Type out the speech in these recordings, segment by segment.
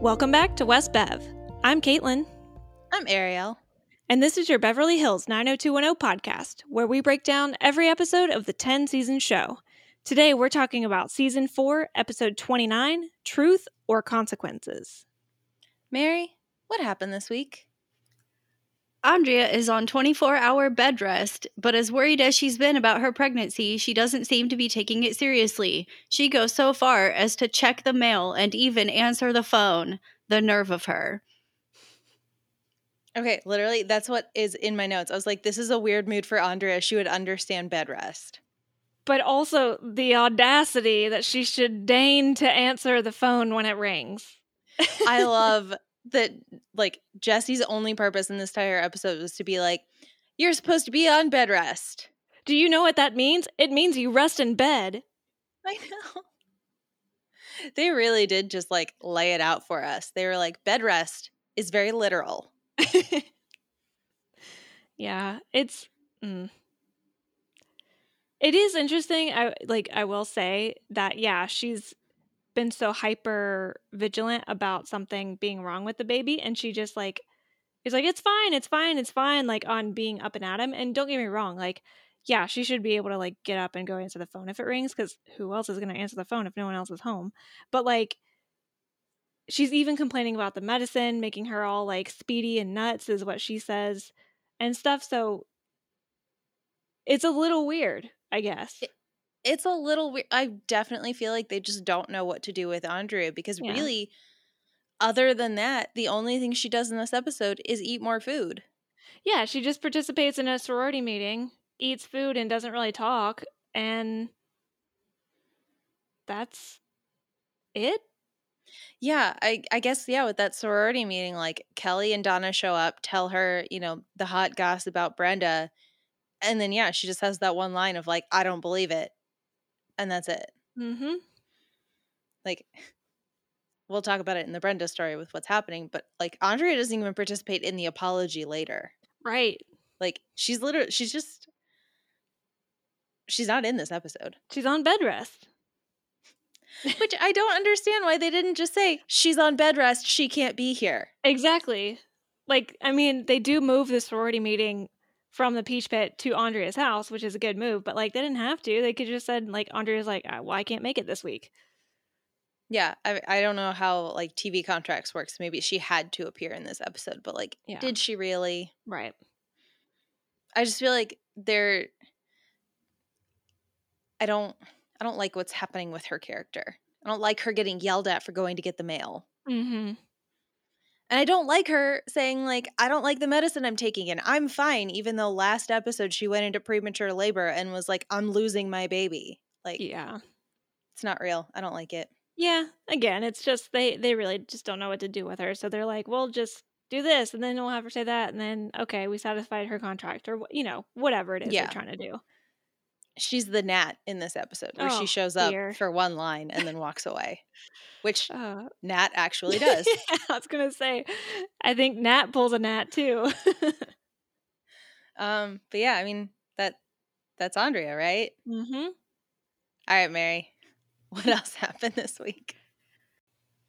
Welcome back to West Bev. I'm Caitlin, I'm Ariel. and this is your Beverly Hills 90210 podcast, where we break down every episode of the 10 season show. Today, we're talking about season 4, episode 29 Truth or Consequences. Mary, what happened this week? Andrea is on 24 hour bed rest, but as worried as she's been about her pregnancy, she doesn't seem to be taking it seriously. She goes so far as to check the mail and even answer the phone. The nerve of her. Okay, literally, that's what is in my notes. I was like, this is a weird mood for Andrea. She would understand bed rest. But also the audacity that she should deign to answer the phone when it rings. I love that, like, Jesse's only purpose in this entire episode was to be like, you're supposed to be on bed rest. Do you know what that means? It means you rest in bed. I know. They really did just like lay it out for us. They were like, bed rest is very literal. yeah, it's mm. It is interesting. I like I will say that yeah, she's been so hyper vigilant about something being wrong with the baby and she just like is like it's fine, it's fine, it's fine like on being up and at him and don't get me wrong, like yeah, she should be able to like get up and go answer the phone if it rings cuz who else is going to answer the phone if no one else is home? But like she's even complaining about the medicine, making her all like speedy and nuts, is what she says, and stuff. So it's a little weird, I guess. It's a little weird. I definitely feel like they just don't know what to do with Andrea because Yeah. really, other than that, the only thing she does in this episode is eat more food. Yeah, she just participates in a sorority meeting, eats food, and doesn't really talk, and that's it. Yeah, I I guess yeah, with that sorority meeting, like Kelly and Donna show up, tell her, you know, the hot goss about Brenda, and then yeah, she just has that one line of like, I don't believe it. And that's it. Mm-hmm. Like we'll talk about it in the Brenda story with what's happening, but like Andrea doesn't even participate in the apology later. Right. Like she's literally she's just she's not in this episode. She's on bed rest. Which I don't understand why they didn't just say she's on bed rest, she can't be here. Exactly. Like, I mean, they do move the sorority meeting from the Peach Pit to Andrea's house, which is a good move, but like they didn't have to. They could just said like Andrea's like, "Ah, well, I can't make it this week. Yeah, I I don't know how like TV contracts works. Maybe she had to appear in this episode, but like Yeah. did she really? Right. I just feel like they're I don't I don't like what's happening with her character. I don't like her getting yelled at for going to get the mail. Mm-hmm. And I don't like her saying like I don't like the medicine I'm taking and I'm fine even though last episode she went into premature labor and was like I'm losing my baby. Like Yeah. it's not real. I don't like it. Yeah. Again, it's just they they really just don't know what to do with her, so they're like, "Well, just do this, and then we'll have her say that, and then okay, we satisfied her contract, or you know, whatever it is Yeah. they're trying to do." She's the gnat in this episode where Oh, she shows up dear. for one line and then walks away. Which Uh, Nat actually does. yeah, I was gonna say, I think Nat pulls a Nat too. um, but yeah, I mean that that's Andrea, right? mm-hmm. All right, Mary. What else happened this week?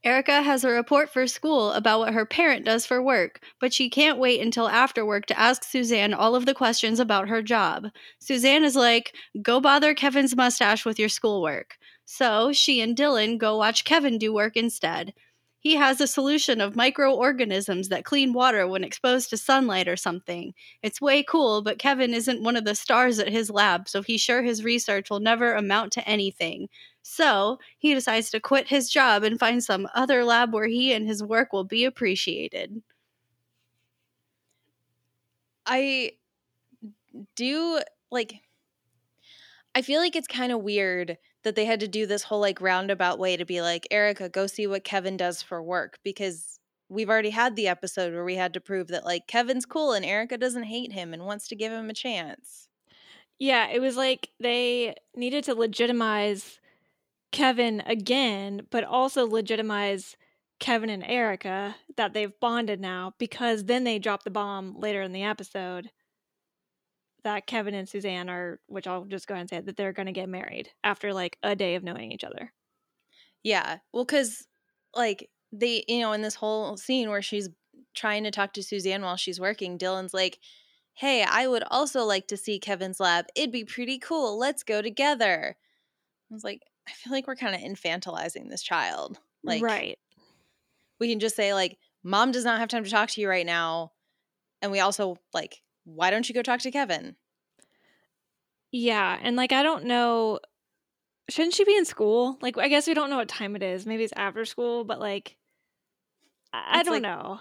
Erica has a report for school about what her parent does for work, but she can't wait until after work to ask Suzanne all of the questions about her job. Suzanne is like, go bother Kevin's mustache with your schoolwork. So she and Dylan go watch Kevin do work instead. He has a solution of microorganisms that clean water when exposed to sunlight or something. It's way cool, but Kevin isn't one of the stars at his lab, so he's sure his research will never amount to anything. So he decides to quit his job and find some other lab where he and his work will be appreciated. I do like I feel like it's kind of weird that they had to do this whole like roundabout way to be like, Erica, go see what Kevin does for work because we've already had the episode where we had to prove that like Kevin's cool and Erica doesn't hate him and wants to give him a chance. Yeah, it was like they needed to legitimize Kevin again, but also legitimize Kevin and Erica that they've bonded now because then they drop the bomb later in the episode that Kevin and Suzanne are, which I'll just go ahead and say that they're going to get married after like a day of knowing each other. Yeah. Well, because like they, you know, in this whole scene where she's trying to talk to Suzanne while she's working, Dylan's like, Hey, I would also like to see Kevin's lab. It'd be pretty cool. Let's go together. I was like, I feel like we're kind of infantilizing this child. Like, right. we can just say, like, mom does not have time to talk to you right now. And we also, like, why don't you go talk to Kevin? Yeah, and like I don't know shouldn't she be in school? Like I guess we don't know what time it is. Maybe it's after school, but like I, I don't like- know.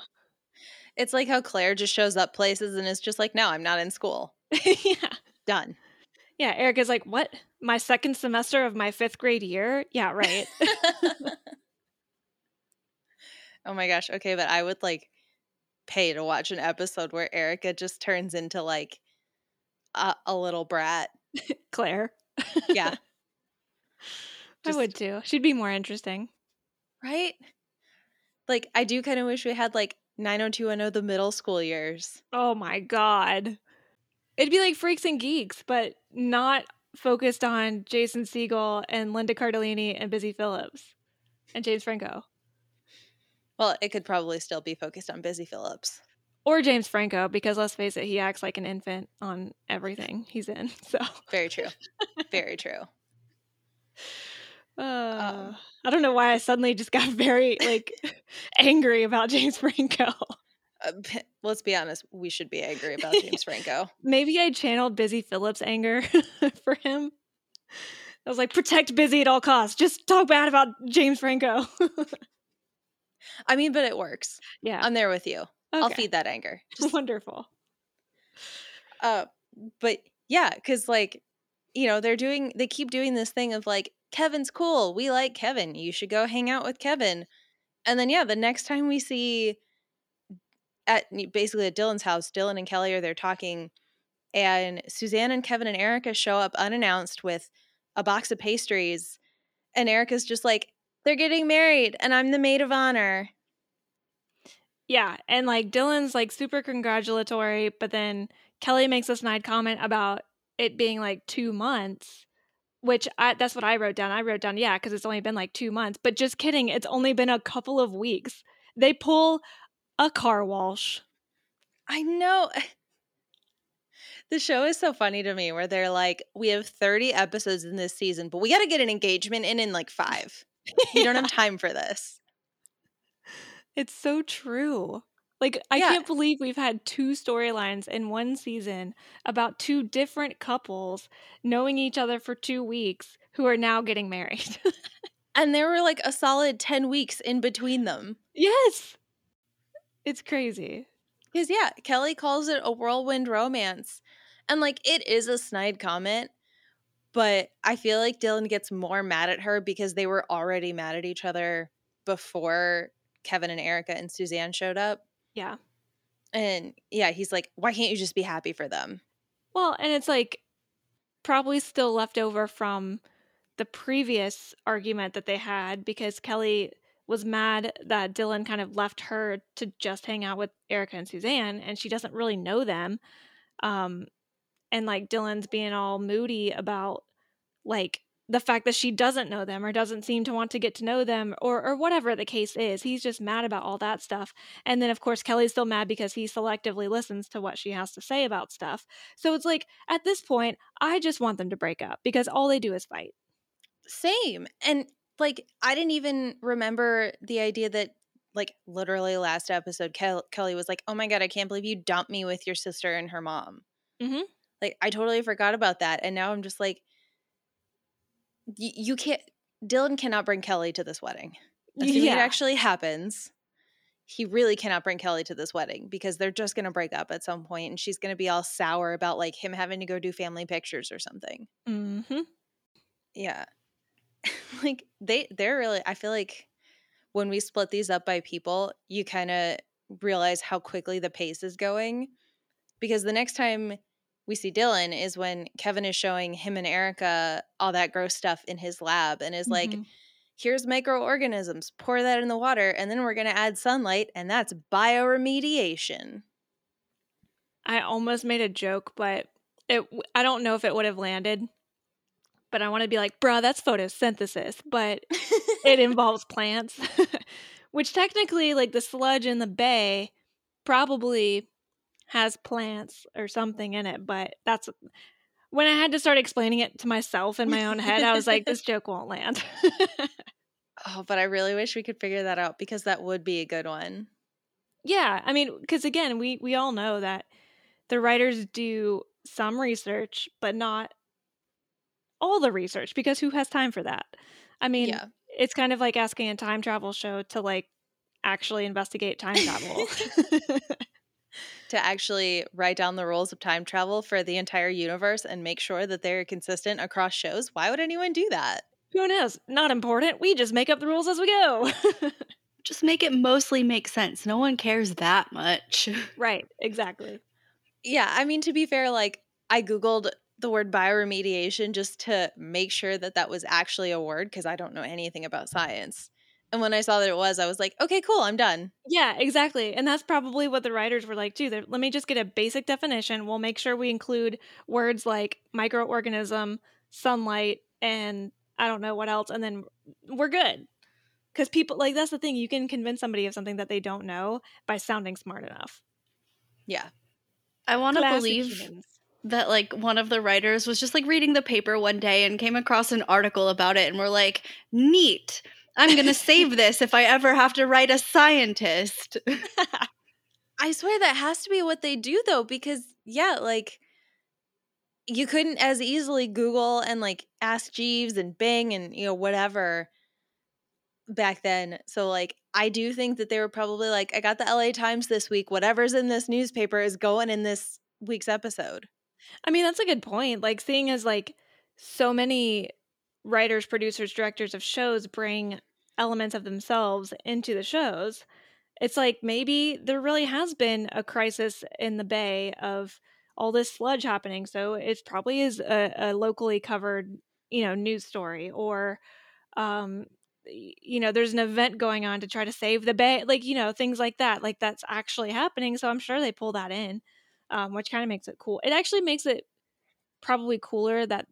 It's like how Claire just shows up places and is just like, no, I'm not in school. yeah. Done. Yeah, Erica's like, "What? My second semester of my 5th grade year?" Yeah, right. oh my gosh. Okay, but I would like pay to watch an episode where Erica just turns into like a, a little brat. Claire. Yeah. I would too. She'd be more interesting. right? Like, I do kind of wish we had like 90210 the middle school years. Oh my god. It'd be like Freaks and Geeks, but not focused on Jason Segel and Linda Cardellini and Busy Phillips and James Franco. Well, it could probably still be focused on Busy Phillips. Or James Franco, because let's face it, he acts like an infant on everything he's in. So Very true. Very true. uh, I don't know why I suddenly just got very like angry about James Franco. Uh, let's be honest, we should be angry about James Franco. Maybe I channeled Busy Phillips' anger for him. I was like, protect Busy at all costs. Just talk bad about James Franco. I mean, but it works. yeah. I'm there with you. I'll feed that anger. Just Wonderful. Uh, but yeah, because like, you know, they're doing, they keep doing this thing of like, Kevin's cool. We like Kevin. You should go hang out with Kevin. And then, yeah, the next time we see at basically at Dylan's house, Dylan and Kelly are there talking, and Suzanne and Kevin and Erica show up unannounced with a box of pastries. And Erica's just like, they're getting married, and I'm the maid of honor. Yeah. And like Dylan's like super congratulatory, but then Kelly makes a snide comment about it being like two months. Which I that's what I wrote down. I wrote down, yeah, because it's only been like two months. But just kidding, it's only been a couple of weeks. They pull a car wash. I know. The show is so funny to me where they're like, we have 30 episodes in this season, but we got to get an engagement in in like five. We don't have time for this. It's so true. Like, I Yeah. can't believe we've had two storylines in one season about two different couples knowing each other for two weeks who are now getting married. And there were like a solid 10 weeks in between them. yes. It's crazy. Because, yeah, Kelly calls it a whirlwind romance. And like, it is a snide comment, but I feel like Dylan gets more mad at her because they were already mad at each other before Kevin and Erica and Suzanne showed up. Yeah. And yeah, he's like, why can't you just be happy for them? Well, and it's like probably still left over from the previous argument that they had because Kelly was mad that Dylan kind of left her to just hang out with Erica and Suzanne and she doesn't really know them. Um and like Dylan's being all moody about like the fact that she doesn't know them or doesn't seem to want to get to know them or or whatever the case is. He's just mad about all that stuff. And then of course Kelly's still mad because he selectively listens to what she has to say about stuff. So it's like at this point, I just want them to break up because all they do is fight. Same. And like, I didn't even remember the idea that, like, literally last episode, Kel- Kelly was like, oh my God, I can't believe you dumped me with your sister and her mom. Mhm. Like, I totally forgot about that. And now I'm just like, you can't, Dylan cannot bring Kelly to this wedding. Assuming it actually happens, he really cannot bring Kelly to this wedding because they're just going to break up at some point and she's going to be all sour about like him having to go do family pictures or something. hmm Yeah. like they they're really I feel like when we split these up by people, you kind of realize how quickly the pace is going because the next time we see Dylan is when Kevin is showing him and Erica all that gross stuff in his lab and is like Mhm. here's microorganisms, pour that in the water and then we're going to add sunlight and that's bioremediation. I almost made a joke, but it I don't know if it would have landed. But I want to be like, bruh, that's photosynthesis, but it involves plants. which technically, like the sludge in the bay, probably has plants or something in it. But that's when I had to start explaining it to myself in my own head. I was like, this joke won't land. oh, but I really wish we could figure that out because that would be a good one. Yeah, I mean, because again, we we all know that the writers do some research, but not all the research because who has time for that? I mean, yeah. it's kind of like asking a time travel show to like actually investigate time travel. to actually write down the rules of time travel for the entire universe and make sure that they're consistent across shows. Why would anyone do that? Who knows? Not important. We just make up the rules as we go. just make it mostly make sense. No one cares that much. Right, exactly. Yeah, I mean, to be fair, like, I Googled the word bioremediation just to make sure that that was actually a word because I don't know anything about science. And when I saw that it was, I was like, okay, cool, I'm done. Yeah, exactly. And that's probably what the writers were like, too. They're, let me just get a basic definition. We'll make sure we include words like microorganism, sunlight, and I don't know what else. And then we're good. Because people, like, that's the thing. You can convince somebody of something that they don't know by sounding smart enough. Yeah. I want to believe humans. That, like, one of the writers was just, like, reading the paper one day and came across an article about it and we're like, neat I'm going to save this if I ever have to write a scientist. I swear that has to be what they do though because yeah, like you couldn't as easily Google and like ask Jeeves and Bing and you know whatever back then. So like I do think that they were probably like I got the LA Times this week. Whatever's in this newspaper is going in this week's episode. I mean, that's a good point. Like seeing as like so many writers, producers, directors of shows bring elements of themselves into the shows. It's like maybe there really has been a crisis in the bay of all this sludge happening. So it probably is a, a locally covered, you know, news story or um you know there's an event going on to try to save the bay like you know things like that like that's actually happening so i'm sure they pull that in um, which kind of makes it cool. It actually makes it probably cooler that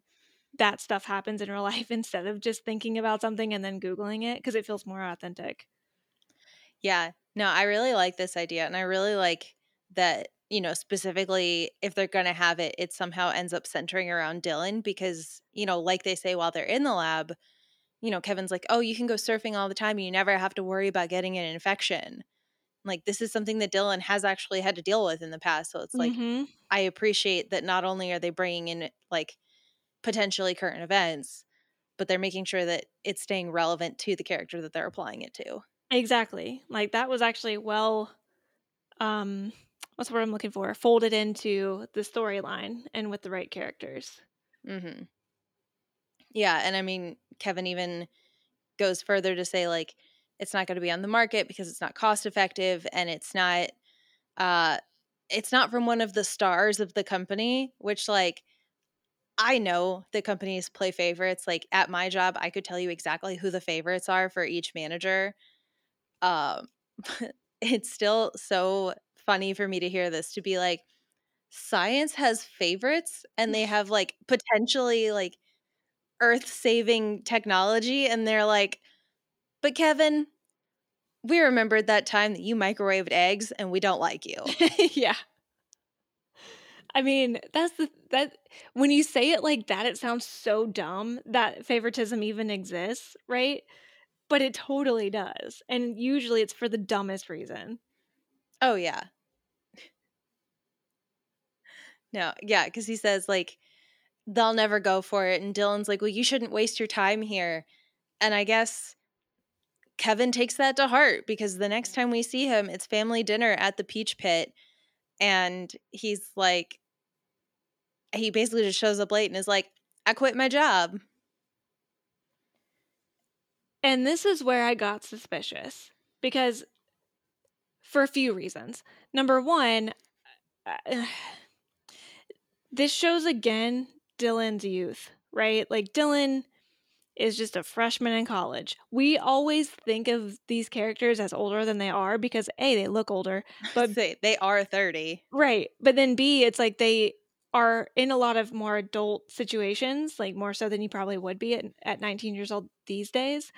that stuff happens in real life instead of just thinking about something and then googling it because it feels more authentic. Yeah. No i really like this idea and i really like that you know specifically if they're going to have it it somehow ends up centering around dylan because you know like they say while they're in the lab you know kevin's like oh you can go surfing all the time you never have to worry about getting an infection like this is something that dylan has actually had to deal with in the past so it's like mm-hmm. i appreciate that not only are they bringing in like potentially current events, but they're making sure that it's staying relevant to the character that they're applying it to. Exactly. Like that was actually well um what's what I'm looking for? Folded into the storyline and with the right characters. Mhm. Yeah, and I mean Kevin even goes further to say like it's not going to be on the market because it's not cost effective and it's not uh it's not from one of the stars of the company, which like I know the companies play favorites. Like at my job, I could tell you exactly who the favorites are for each manager. Um, it's still so funny for me to hear this to be like, science has favorites and they have like potentially like earth saving technology. And they're like, but Kevin, we remembered that time that you microwaved eggs and we don't like you. yeah. I mean, that's the that when you say it like that, it sounds so dumb that favoritism even exists, right? But it totally does. And usually it's for the dumbest reason. Oh yeah. No, yeah, because he says like they'll never go for it. And Dylan's like, Well, you shouldn't waste your time here. And I guess Kevin takes that to heart because the next time we see him, it's family dinner at the Peach Pit and he's like he basically just shows up late and is like i quit my job. And this is where i got suspicious because for a few reasons. Number one uh, this shows again dylan's youth right? Like dylan is just a freshman in college. We always think of these characters as older than they are because A, they look older, but they, they are 30. Right. But then B, it's like they are in a lot of more adult situations, like more so than you probably would be at, at 19 years old these days.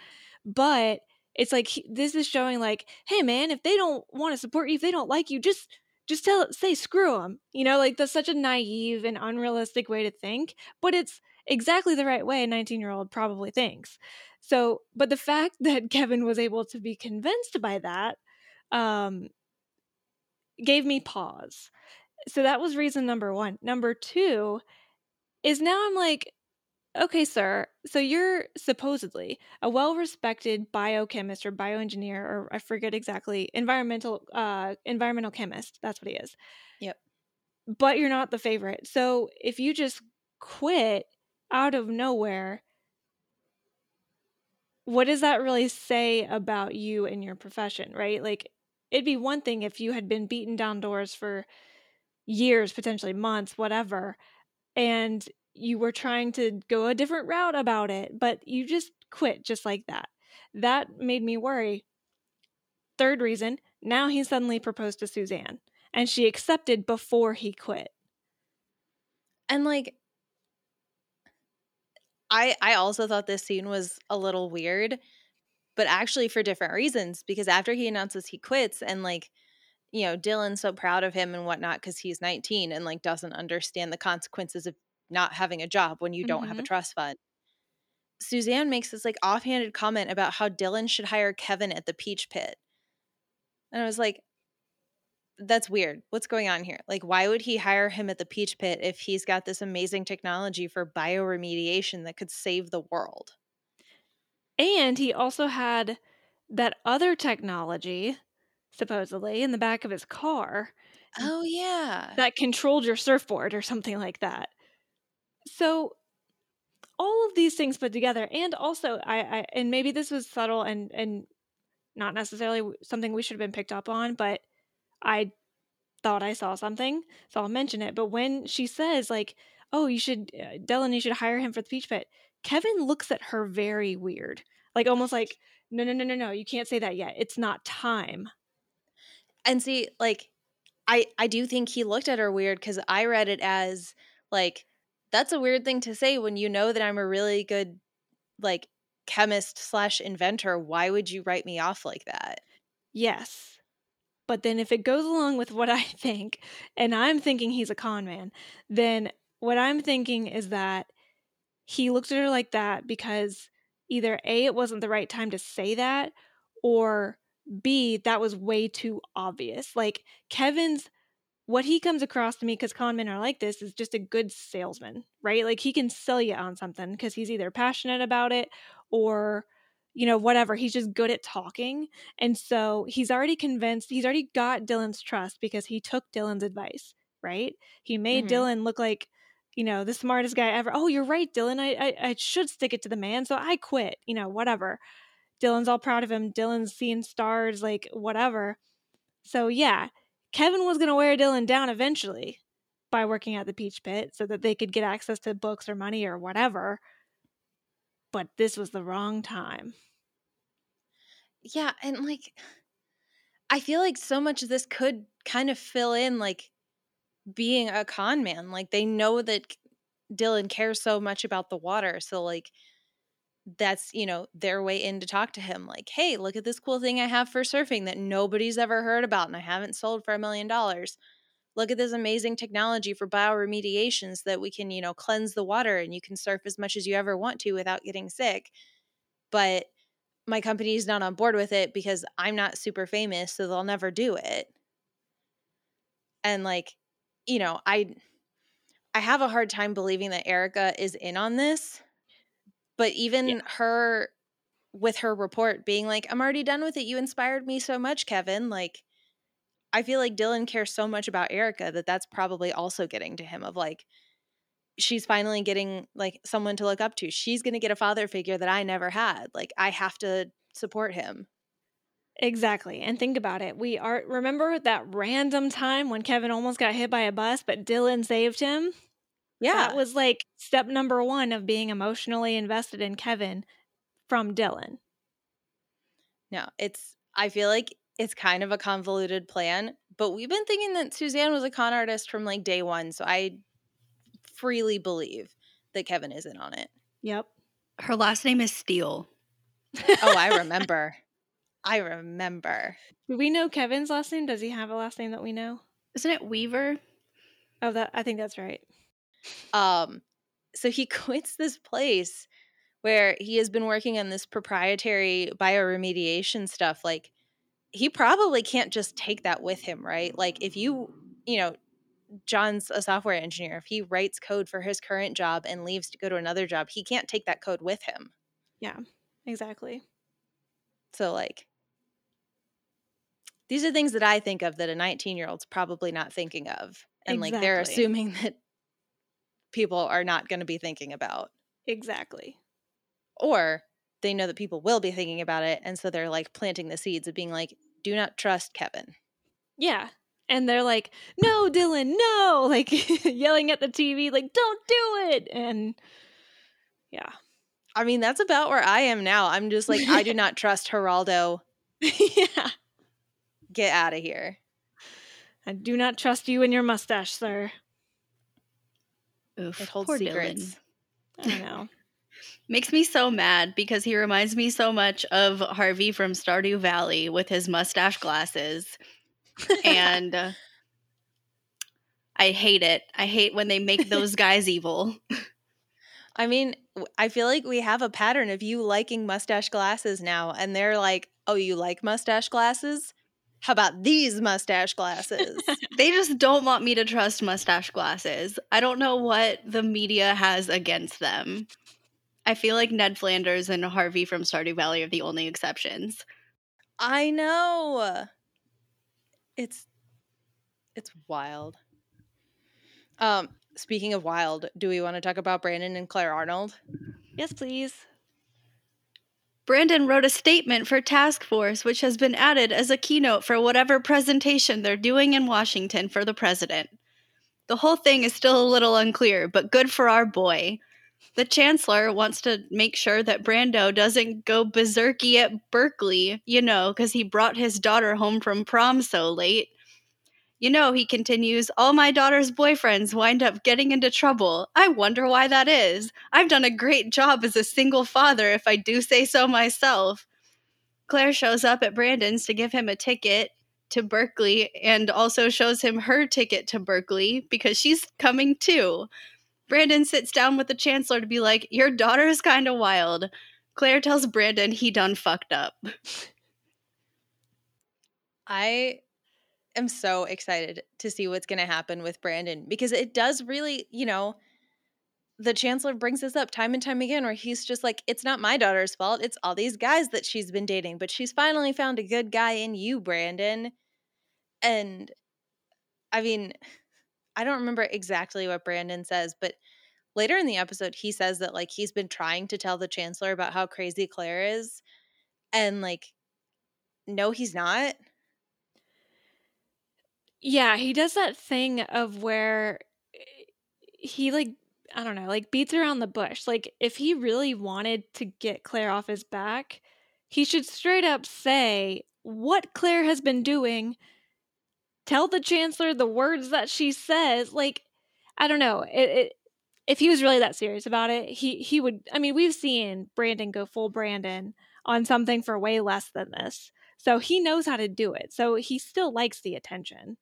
But it's like he, this is showing like, hey man, if they don't want to support you, if they don't like you, just just tell say screw them. You know, like that's such a naive and unrealistic way to think, but it's exactly the right way a 19-year-old probably thinks. So, but the fact that Kevin was able to be convinced by that um gave me pause. So that was reason number 1. Number 2 is now I'm like Okay, sir. So you're supposedly a well-respected biochemist or bioengineer, or I forget exactly, environmental uh environmental chemist. That's what he is. Yep. But you're not the favorite. So if you just quit out of nowhere, what does that really say about you and your profession, right? Like it'd be one thing if you had been beaten down doors for years, potentially months, whatever, and you were trying to go a different route about it, but you just quit just like that. That made me worry. Third reason, now he suddenly proposed to Suzanne and she accepted before he quit. And like I I also thought this scene was a little weird, but actually for different reasons because after he announces he quits and like you know, Dylan's so proud of him and whatnot because he's 19 and like doesn't understand the consequences of not having a job when you don't have a Mhm. trust fund. Suzanne makes this like offhanded comment about how Dylan should hire Kevin at the Peach Pit. And I was like, that's weird. What's going on here? Like, why would he hire him at the Peach Pit if he's got this amazing technology for bioremediation that could save the world? And he also had that other technology, supposedly, in the back of his car Oh, yeah. that controlled your surfboard or something like that. So all of these things put together, and also I, I and maybe this was subtle and and not necessarily something we should have been picked up on, but I thought I saw something, so I'll mention it. But when she says like, "Oh, you should, uh, Dylan, you should hire him for the peach pit," Kevin looks at her very weird, like almost like, "No, no, no, no, no, you can't say that yet. It's not time." And see, like, I I do think he looked at her weird because I read it as like that's a weird thing to say when you know that I'm a really good like chemist slash inventor. Why would you write me off like that? Yes. But then if it goes along with what I think, and I'm thinking he's a con man, then what I'm thinking is that he looked at her like that because either A, it wasn't the right time to say that, or B, that was way too obvious. Like Kevin's what he comes across to me because con men are like this is just a good salesman, right? Like he can sell you on something because he's either passionate about it or you know whatever he's just good at talking and so he's already convinced he's already got dylan's trust because he took dylan's advice right? He made Mhm. dylan look like you know the smartest guy ever oh you're right dylan I, I i should stick it to the man so i quit you know whatever. Dylan's all proud of him dylan's seeing stars like whatever. So yeah kevin was going to wear dylan down eventually by working at the peach pit so that they could get access to books or money or whatever but this was the wrong time Yeah, and like I feel like so much of this could kind of fill in like being a con man. Like they know that Dylan cares so much about the water, so like that's you know their way in to talk to him like hey look at this cool thing i have for surfing that nobody's ever heard about and i haven't sold for a million dollars look at this amazing technology for bioremediations that we can you know cleanse the water and you can surf as much as you ever want to without getting sick but my company is not on board with it because i'm not super famous so they'll never do it and like you know i i have a hard time believing that erica is in on this but even Yeah. her with her report being like i'm already done with it you inspired me so much kevin like i feel like dylan cares so much about erica that that's probably also getting to him of like she's finally getting like someone to look up to she's going to get a father figure that i never had like i have to support him Exactly. And think about it. We are remember that random time when Kevin almost got hit by a bus, but Dylan saved him? yeah That was like step number one of being emotionally invested in Kevin from Dylan. no it's i feel like it's kind of a convoluted plan but we've been thinking that suzanne was a con artist from like day one so i freely believe that kevin isn't on it Yep. Her last name is Steele. oh i remember I remember. Do we know Kevin's last name? Does he have a last name that we know? Isn't it Weaver? Oh, that I think that's right. Um, so he quits this place where he has been working on this proprietary bioremediation stuff. Like, he probably can't just take that with him, right? Like, if you, you know, John's a software engineer. If he writes code for his current job and leaves to go to another job, he can't take that code with him. Yeah, exactly. So, like, these are things that I think of that a 19 year old's probably not thinking of. And, like, they're assuming that people are not going to be thinking about. Exactly. Or they know that people will be thinking about it. And so they're like planting the seeds of being like, do not trust Kevin. Yeah. And they're like, no, Dylan, no, like yelling at the TV, like, don't do it. And yeah. I mean, that's about where I am now. I'm just like, I do not trust Geraldo. yeah. Get out of here. I do not trust you and your mustache, sir. Oof, It holds poor secrets. Dylan. I know. Makes me so mad because he reminds me so much of Harvey from Stardew Valley with his mustache glasses. and uh, I hate it. I hate when they make those guys evil. I mean, I feel like we have a pattern of you liking mustache glasses now. And they're like, oh, you like mustache glasses? How about these mustache glasses? They just don't want me to trust mustache glasses. I don't know what the media has against them. I feel like Ned Flanders and Harvey from Stardew Valley are the only exceptions. I know. It's it's wild. Um, speaking of wild, do we want to talk about Brandon and Claire Arnold? yes, please. Brandon wrote a statement for Task Force, which has been added as a keynote for whatever presentation they're doing in Washington for the president. The whole thing is still a little unclear, but good for our boy. The chancellor wants to make sure that Brando doesn't go berserky at Berkeley, you know, because he brought his daughter home from prom so late. You know, he continues, all my daughter's boyfriends wind up getting into trouble. I wonder why that is. I've done a great job as a single father, if I do say so myself. Claire shows up at Brandon's to give him a ticket to Berkeley and also shows him her ticket to Berkeley because she's coming too. Brandon sits down with the chancellor to be like, Your daughter is kind of wild. Claire tells Brandon he done fucked up. I am so excited to see what's going to happen with Brandon because it does really, you know, the chancellor brings this up time and time again where he's just like, it's not my daughter's fault. It's all these guys that she's been dating, but she's finally found a good guy in you, Brandon. And I mean, I don't remember exactly what Brandon says, but later in the episode, he says that like he's been trying to tell the chancellor about how crazy Claire is. And like, no, he's not. Yeah, he does that thing of where eh, he like I don't know, like beats around the bush. Like if he really wanted to get Claire off his back, he should straight up say what Claire has been doing. Tell the chancellor the words that she says. Like I don't know. It, it if he was really that serious about it, he he would I mean, we've seen Brandon go full Brandon on something for way less than this. So he knows how to do it. So he still likes the attention.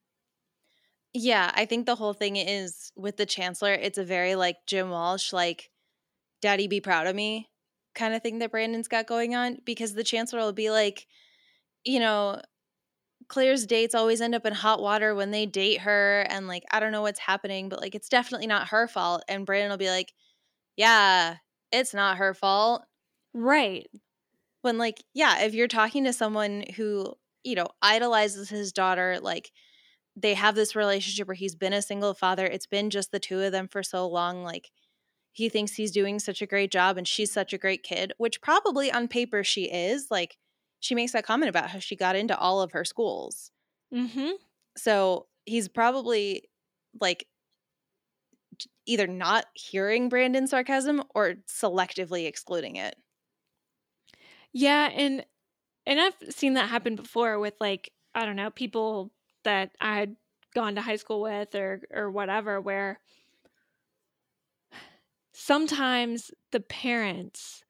Yeah, I think the whole thing is with the chancellor, it's a very like Jim Walsh, like, daddy be proud of me kind of thing that Brandon's got going on because the chancellor will be like, you know, Claire's dates always end up in hot water when they date her. And like, I don't know what's happening, but like, it's definitely not her fault. And Brandon will be like, yeah, it's not her fault. Right. When like, yeah, if you're talking to someone who, you know, idolizes his daughter, like, they have this relationship where he's been a single father. It's been just the two of them for so long. Like, he thinks he's doing such a great job and she's such a great kid, which probably on paper she is. Like, she makes that comment about how she got into all of her schools. Mm-hmm. So he's probably like either not hearing Brandon's sarcasm or selectively excluding it. Yeah, and and I've seen that happen before with like I don't know people that I had gone to high school with or or whatever, where sometimes the parents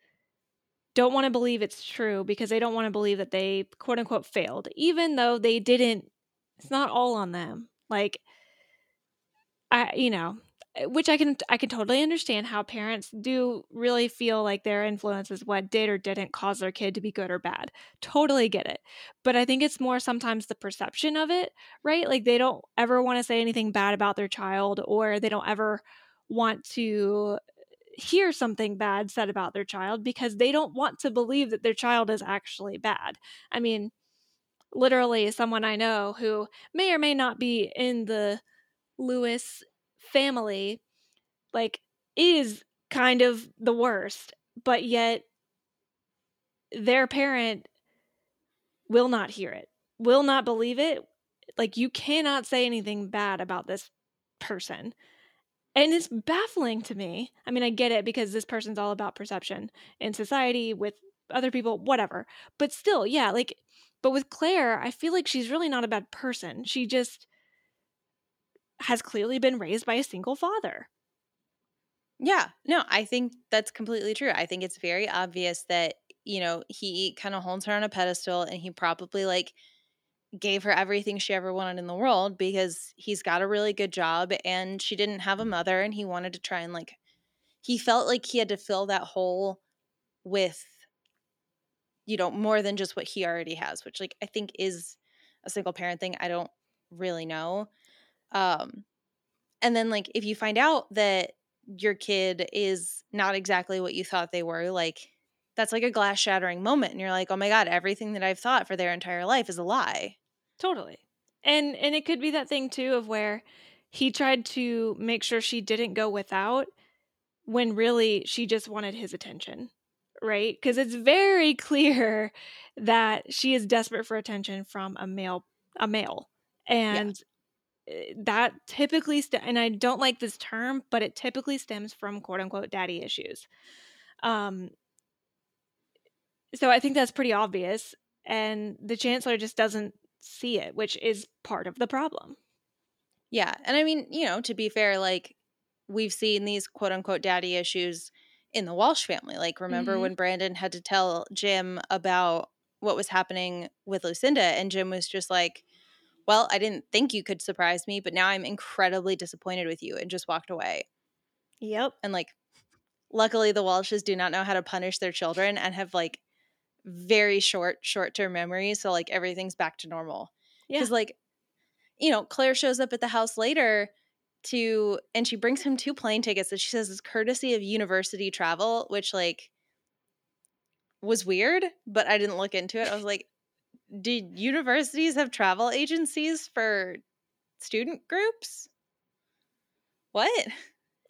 don't want to believe it's true because they don't want to believe that they quote unquote failed, even though they didn't. It's not all on them. Like, I, you know, eh, which I can I can totally understand how parents do really feel like their influence is what did or didn't cause their kid to be good or bad. Totally get it. But I think it's more sometimes the perception of it, right? Like they don't ever want to say anything bad about their child or they don't ever want to hear something bad said about their child because they don't want to believe that their child is actually bad. I mean, literally someone I know who may or may not be in the Lewis family like is kind of the worst, but yet their parent will not hear it, will not believe it. Like you cannot say anything bad about this person. And it's baffling to me. I mean, I get it because this person's all about perception in society with other people, whatever. But still, yeah, like, but with Claire, I feel like she's really not a bad person. She just has clearly been raised by a single father. Yeah, no, I think that's completely true. I think it's very obvious that, you know, he kind of holds her on a pedestal and he probably like gave her everything she ever wanted in the world because he's got a really good job and she didn't have a mother and he wanted to try and like he felt like he had to fill that hole with you know more than just what he already has which like i think is a single parent thing i don't really know. Um and then like if you find out that your kid is not exactly what you thought they were like that's like a glass shattering moment and you're like oh my god everything that i've thought for their entire life is a lie Totally. And and it could be that thing too of where he tried to make sure she didn't go without when really she just wanted his attention. Right? Because it's very clear that she is desperate for attention from a male a male. And eh, that typically st- and I don't like this term, but it typically stems from quote unquote daddy issues. Um so I think that's pretty obvious and the chancellor just doesn't see it, which is part of the problem. Yeah. And I mean, you know, to be fair, like we've seen these quote unquote daddy issues in the Walsh family. Like, remember Mhm. when Brandon had to tell Jim about what was happening with Lucinda, and Jim was just like, Well, I didn't think you could surprise me, but now I'm incredibly disappointed with you, and just walked away. Yep. And like, luckily, the Walshes do not know how to punish their children and have like very short, short term memory So, like, everything's back to normal. Yeah. Because, like, you know, Claire shows up at the house later to, and she brings him two plane tickets that she says is courtesy of university travel, which, like, was weird, but I didn't look into it. I was like, did universities have travel agencies for student groups? What?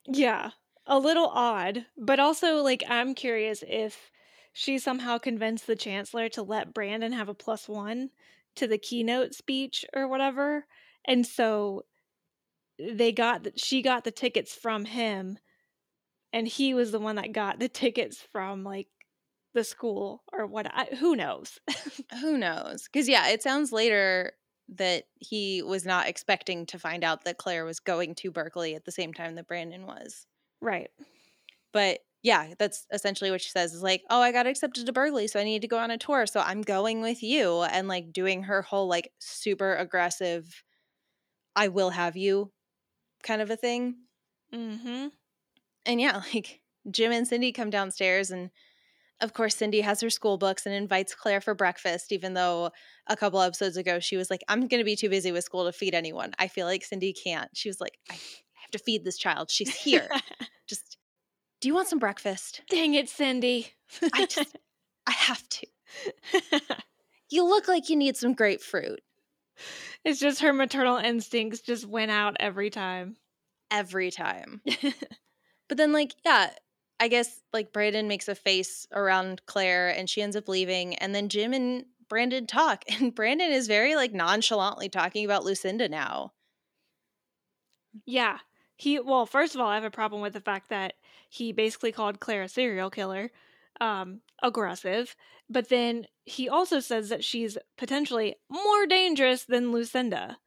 Yeah. A little odd, but also like I'm curious if she somehow convinced the chancellor to let Brandon have a plus 1 to the keynote speech or whatever. And so they got the, she got the tickets from him and he was the one that got the tickets from like the school or what I, who knows. Who knows? Because, yeah, it sounds later that he was not expecting to find out that Claire was going to Berkeley at the same time that Brandon was. right. But yeah, that's essentially what she says is like, oh, I got accepted to Berkeley, so I need to go on a tour. So I'm going with you. And like doing her whole like super aggressive, I will have you kind of a thing. Mm-hmm. And yeah, like Jim and Cindy come downstairs and of course Cindy has her school books and invites Claire for breakfast, even though a couple episodes ago she was like, I'm gonna be too busy with school to feed anyone. I feel like Cindy can't. She was like, I have to feed this child. She's here. Just do you want some breakfast? Dang it, Cindy. I just I have to. You look like you need some grapefruit it's just her maternal instincts just went out every time. every time. But then, like, yeah, I guess like Brandon makes a face around Claire and she ends up leaving. And then Jim and Brandon talk. And Brandon is very like nonchalantly talking about Lucinda now. Yeah. He well, first of all, I have a problem with the fact that he basically called Claire a serial killer, um, aggressive, but then he also says that she's potentially more dangerous than Lucinda.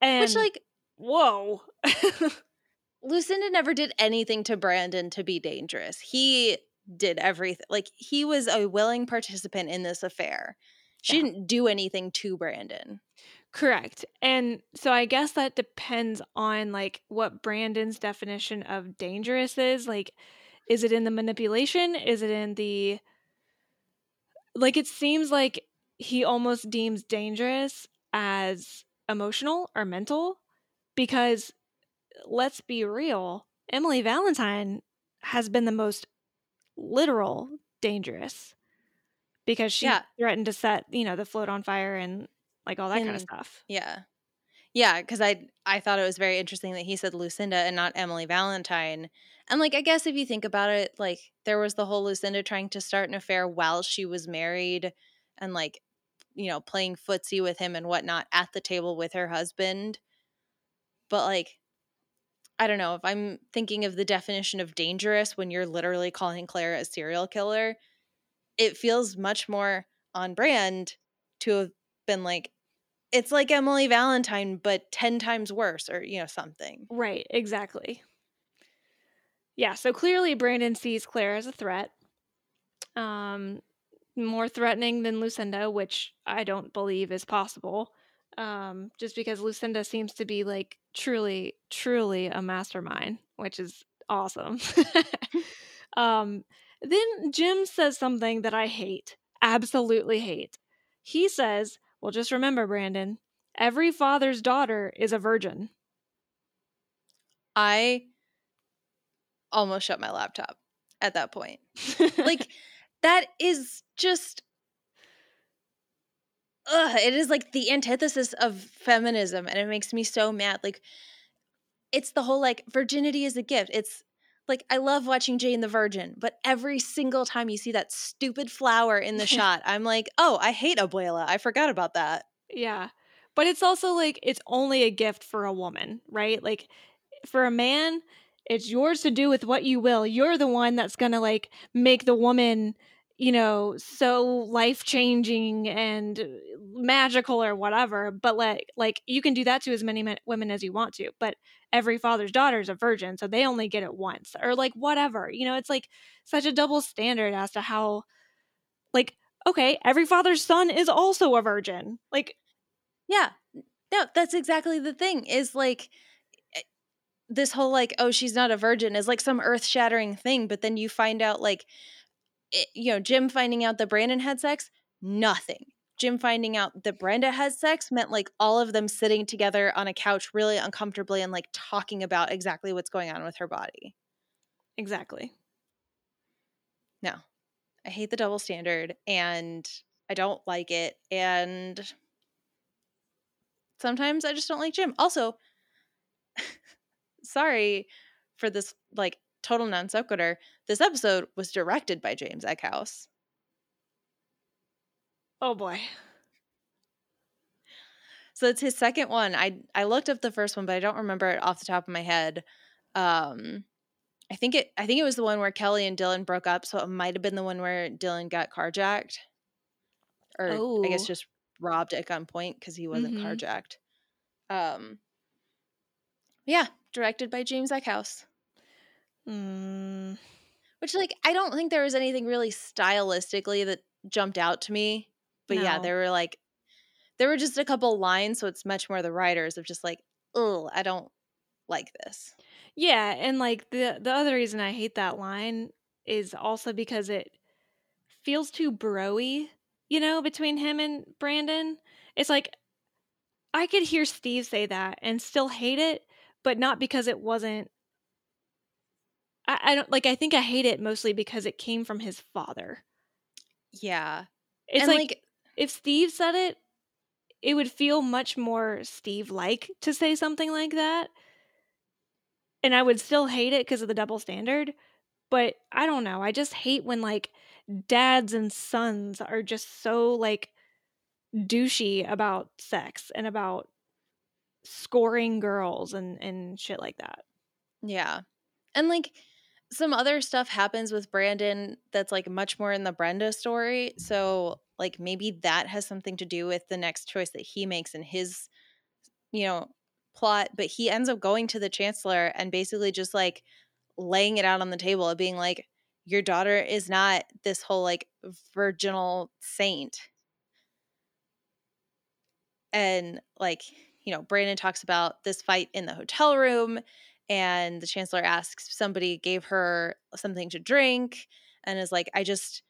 And Which, like, whoa. Lucinda never did anything to Brandon to be dangerous. He did everything. Like he was a willing participant in this affair. She Yeah. didn't do anything to Brandon. Correct. And so I guess that depends on like what Brandon's definition of dangerous is. Like, is it in the manipulation? Is it in the. Like, it seems like he almost deems dangerous as emotional or mental because let's be real, Emily Valentine has been the most literal dangerous because she Yeah. threatened to set, you know, the float on fire and like all that kind of stuff. Yeah. Yeah, because I I thought it was very interesting that he said Lucinda and not Emily Valentine. And like I guess if you think about it, like there was the whole Lucinda trying to start an affair while she was married and like you know, playing footsie with him and whatnot at the table with her husband. But like I don't know, if I'm thinking of the definition of dangerous when you're literally calling Claire a serial killer, it feels much more on brand to have been like it's like Emily Valentine, but 10 times worse, or, you know, something. Right, exactly. Yeah, so clearly Brandon sees Claire as a threat. Um more threatening than Lucinda, which I don't believe is possible. Um just because Lucinda seems to be like truly truly a mastermind, which is awesome. um then Jim says something that I hate. Absolutely hate. He says, "Well, just remember, Brandon, every father's daughter is a virgin." I almost shut my laptop at that point. Like, that is just. Ugh, it is like the antithesis of feminism, and it makes me so mad. Like, it's the whole like virginity is a gift. It's like I love watching Jane the Virgin, but every single time you see that stupid flower in the shot, I'm like, oh, I hate Abuela. I forgot about that. Yeah. But it's also like it's only a gift for a woman, right? Like for a man, it's yours to do with what you will. You're the one that's going to like make the woman, you know, so life-changing and uh, magical or whatever, but like like you can do that to as many men, women as you want to. But every father's daughter is a virgin, so they only get it once or like whatever. You know, it's like such a double standard as to how like okay, every father's son is also a virgin. Like Yeah. No, that's exactly the thing is like eh, this whole like oh she's not a virgin is like some earth-shattering thing but then you find out like it, you know Jim finding out that Brandon had sex nothing Jim finding out that Brenda has sex meant like all of them sitting together on a couch really uncomfortably and like talking about exactly what's going on with her body exactly. no I hate the double standard and I don't like it and sometimes I just don't like Jim. Also, sorry for this like total non sequitur. This episode was directed by James Eckhouse. Oh boy. So it's his second one. I I looked up the first one, but I don't remember it off the top of my head. Um I think it I think it was the one where Kelly and Dylan broke up, so it might have been the one where Dylan got carjacked. Or I guess Oh. just robbed at gunpoint because he wasn't Mhm. carjacked. Um yeah, directed by James Eckhouse. Mm, Which like I don't think there was anything really stylistically that jumped out to me. But yeah, No. there were like there were just a couple lines, so it's much more the writers of just like, oh, I don't like this. yeah, and like the the other reason I hate that line is also because it feels too broy, you know, between him and Brandon. It's like I could hear Steve say that and still hate it, but not because it wasn't I, I don't like I think I hate it mostly because it came from his father. Yeah. It's and like, like if Steve said it, it would feel much more Steve like to say something like that. And I would still hate it because of the double standard. But I don't know. I just hate when like dads and sons are just so like douchey about sex and about scoring girls and and shit like that. Yeah. And like some other stuff happens with Brandon that's like much more in the Brenda story. So like maybe that has something to do with the next choice that he makes in his you know plot, but he ends up going to the chancellor and basically just like laying it out on the table of being like your daughter is not this whole like virginal saint. And like, you know, Brandon talks about this fight in the hotel room and the chancellor asks somebody gave her something to drink and is like, I just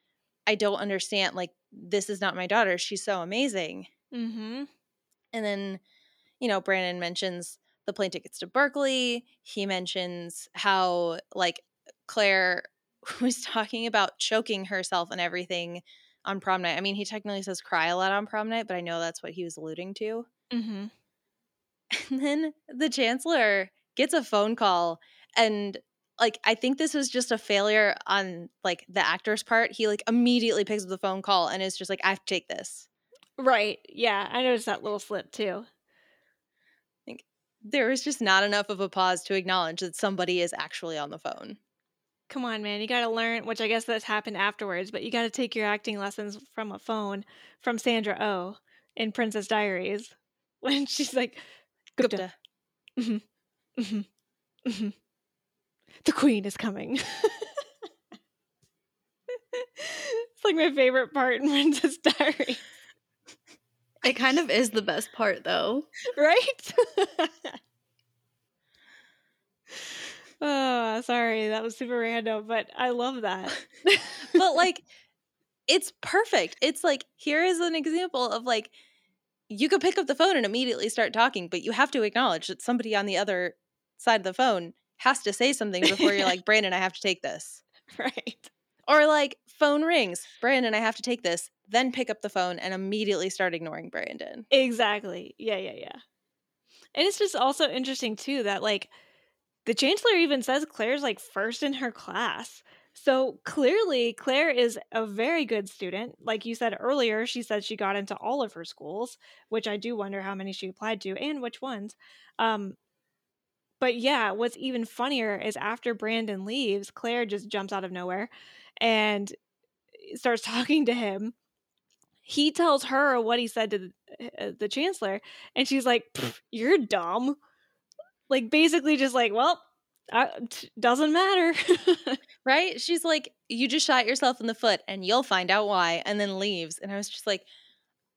I don't understand like this is not my daughter. She's so amazing. Mm-hmm. And then, you know, Brandon mentions the plane tickets to Berkeley. He mentions how like Claire was talking about choking herself and everything on prom night. I mean, he technically says cry a lot on prom night, but I know that's what he was alluding to. Mm-hmm. And then the chancellor gets a phone call and like I think this was just a failure on like the actor's part. He like immediately picks up the phone call and is just like, I have to take this. Right. Yeah, I noticed that little slip too. Like there was just not enough of a pause to acknowledge that somebody is actually on the phone. Come on, man. You got to learn, which I guess that's happened afterwards, but you got to take your acting lessons from a phone from Sandra O oh in Princess Diaries when she's like, Gupta. Gupta. Mm-hmm. Mm-hmm. Mm-hmm. The queen is coming. it's like my favorite part in Princess Diaries. It kind of is the best part, though. Right? oh, sorry. That was super random, but I love that. but like, it's perfect. It's like, here is an example of like, you could pick up the phone and immediately start talking, but you have to acknowledge that somebody on the other side of the phone has to say something before you're like, Brandon, I have to take this. Right. Or like, phone rings, Brandon, I have to take this. Then pick up the phone and immediately start ignoring Brandon. Exactly. Yeah, yeah, yeah. And it's just also interesting too that like the chancellor even says Claire's like first in her class. So clearly, Claire is a very good student. Like you said earlier, she said she got into all of her schools, which I do wonder how many she applied to and which ones. Um, but yeah, what's even funnier is after Brandon leaves, Claire just jumps out of nowhere and starts talking to him. He tells her what he said to the, uh, the chancellor, and she's like, "You're dumb." Like basically, just like, "Well, doesn't matter." right? She's like, "You just shot yourself in the foot, and you'll find out why," and then leaves. And I was just like,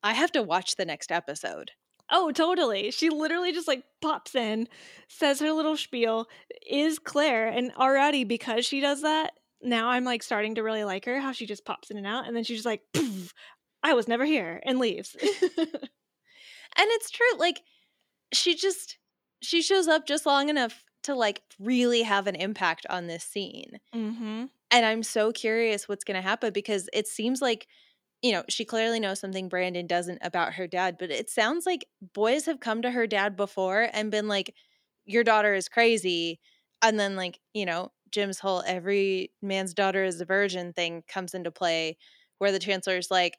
"I have to watch the next episode." Oh, totally. She literally just like pops in, says her little spiel, is Claire, and already because she does that, now I'm like starting to really like her. How she just pops in and out, and then she's just like, "I was never here," and leaves. and it's true. Like she just she shows up just long enough to like really have an impact on this scene. Mm-hmm. And I'm so curious what's going to happen because it seems like you know, she clearly knows something Brandon doesn't about her dad, but it sounds like boys have come to her dad before and been like, Your daughter is crazy. And then, like, you know, Jim's whole every man's daughter is a virgin thing comes into play, where the chancellor's like,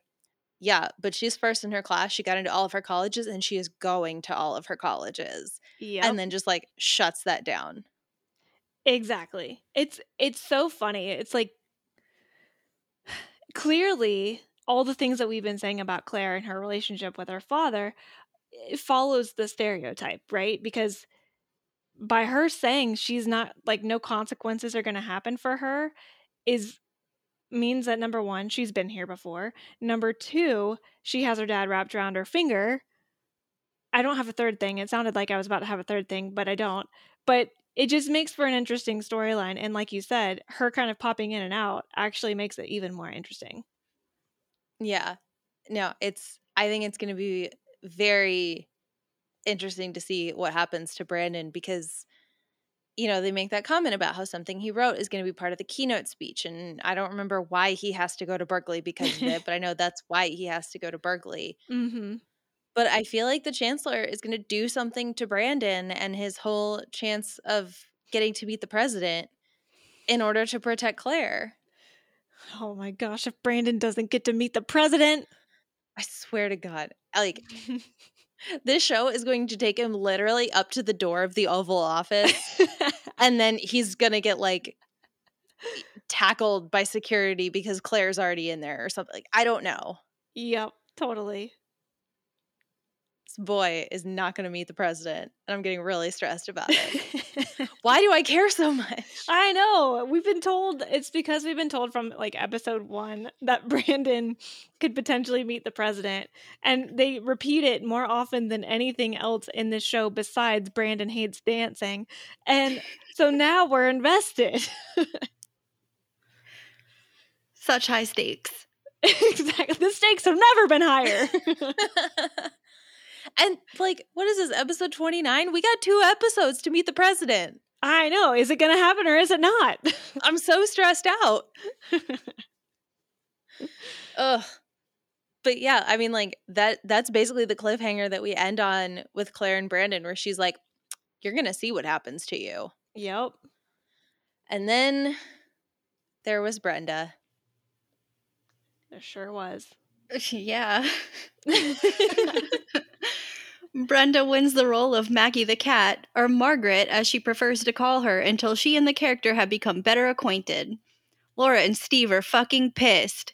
Yeah, but she's first in her class. She got into all of her colleges and she is going to all of her colleges. Yeah. And then just like shuts that down. Exactly. It's it's so funny. It's like clearly all the things that we've been saying about Claire and her relationship with her father it follows the stereotype, right? Because by her saying she's not like no consequences are going to happen for her is means that number 1 she's been here before. Number 2 she has her dad wrapped around her finger. I don't have a third thing. It sounded like I was about to have a third thing, but I don't. But it just makes for an interesting storyline and like you said, her kind of popping in and out actually makes it even more interesting. Yeah. No, it's I think it's going to be very interesting to see what happens to Brandon because you know, they make that comment about how something he wrote is going to be part of the keynote speech and I don't remember why he has to go to Berkeley because of it, but I know that's why he has to go to Berkeley. hmm But I feel like the chancellor is going to do something to Brandon and his whole chance of getting to meet the president in order to protect Claire. Oh my gosh, if Brandon doesn't get to meet the president. I swear to God. Like, this show is going to take him literally up to the door of the Oval Office. and then he's going to get like tackled by security because Claire's already in there or something. Like, I don't know. Yep, totally. Boy is not going to meet the president. And I'm getting really stressed about it. Why do I care so much? I know. We've been told it's because we've been told from like episode one that Brandon could potentially meet the president. And they repeat it more often than anything else in this show besides Brandon hates dancing. And so now we're invested. Such high stakes. exactly. The stakes have never been higher. And like, what is this, episode 29? We got two episodes to meet the president. I know. Is it going to happen or is it not? I'm so stressed out. Ugh. But yeah, I mean like that that's basically the cliffhanger that we end on with Claire and Brandon where she's like you're going to see what happens to you. Yep. And then there was Brenda. There sure was. Yeah. Brenda wins the role of Maggie the cat, or Margaret as she prefers to call her, until she and the character have become better acquainted. Laura and Steve are fucking pissed.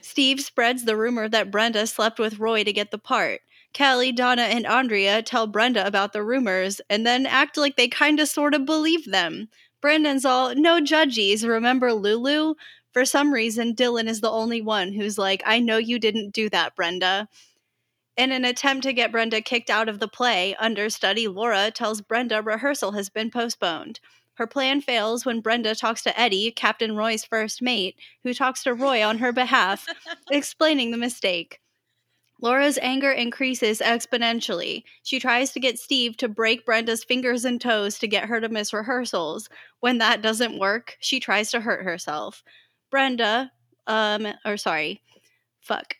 Steve spreads the rumor that Brenda slept with Roy to get the part. Kelly, Donna, and Andrea tell Brenda about the rumors and then act like they kinda sorta believe them. Brandon's all, no judgies, remember Lulu? For some reason, Dylan is the only one who's like, I know you didn't do that, Brenda. In an attempt to get Brenda kicked out of the play, understudy Laura tells Brenda rehearsal has been postponed. Her plan fails when Brenda talks to Eddie, Captain Roy's first mate, who talks to Roy on her behalf, explaining the mistake. Laura's anger increases exponentially. She tries to get Steve to break Brenda's fingers and toes to get her to miss rehearsals. When that doesn't work, she tries to hurt herself. Brenda, um, or sorry, fuck.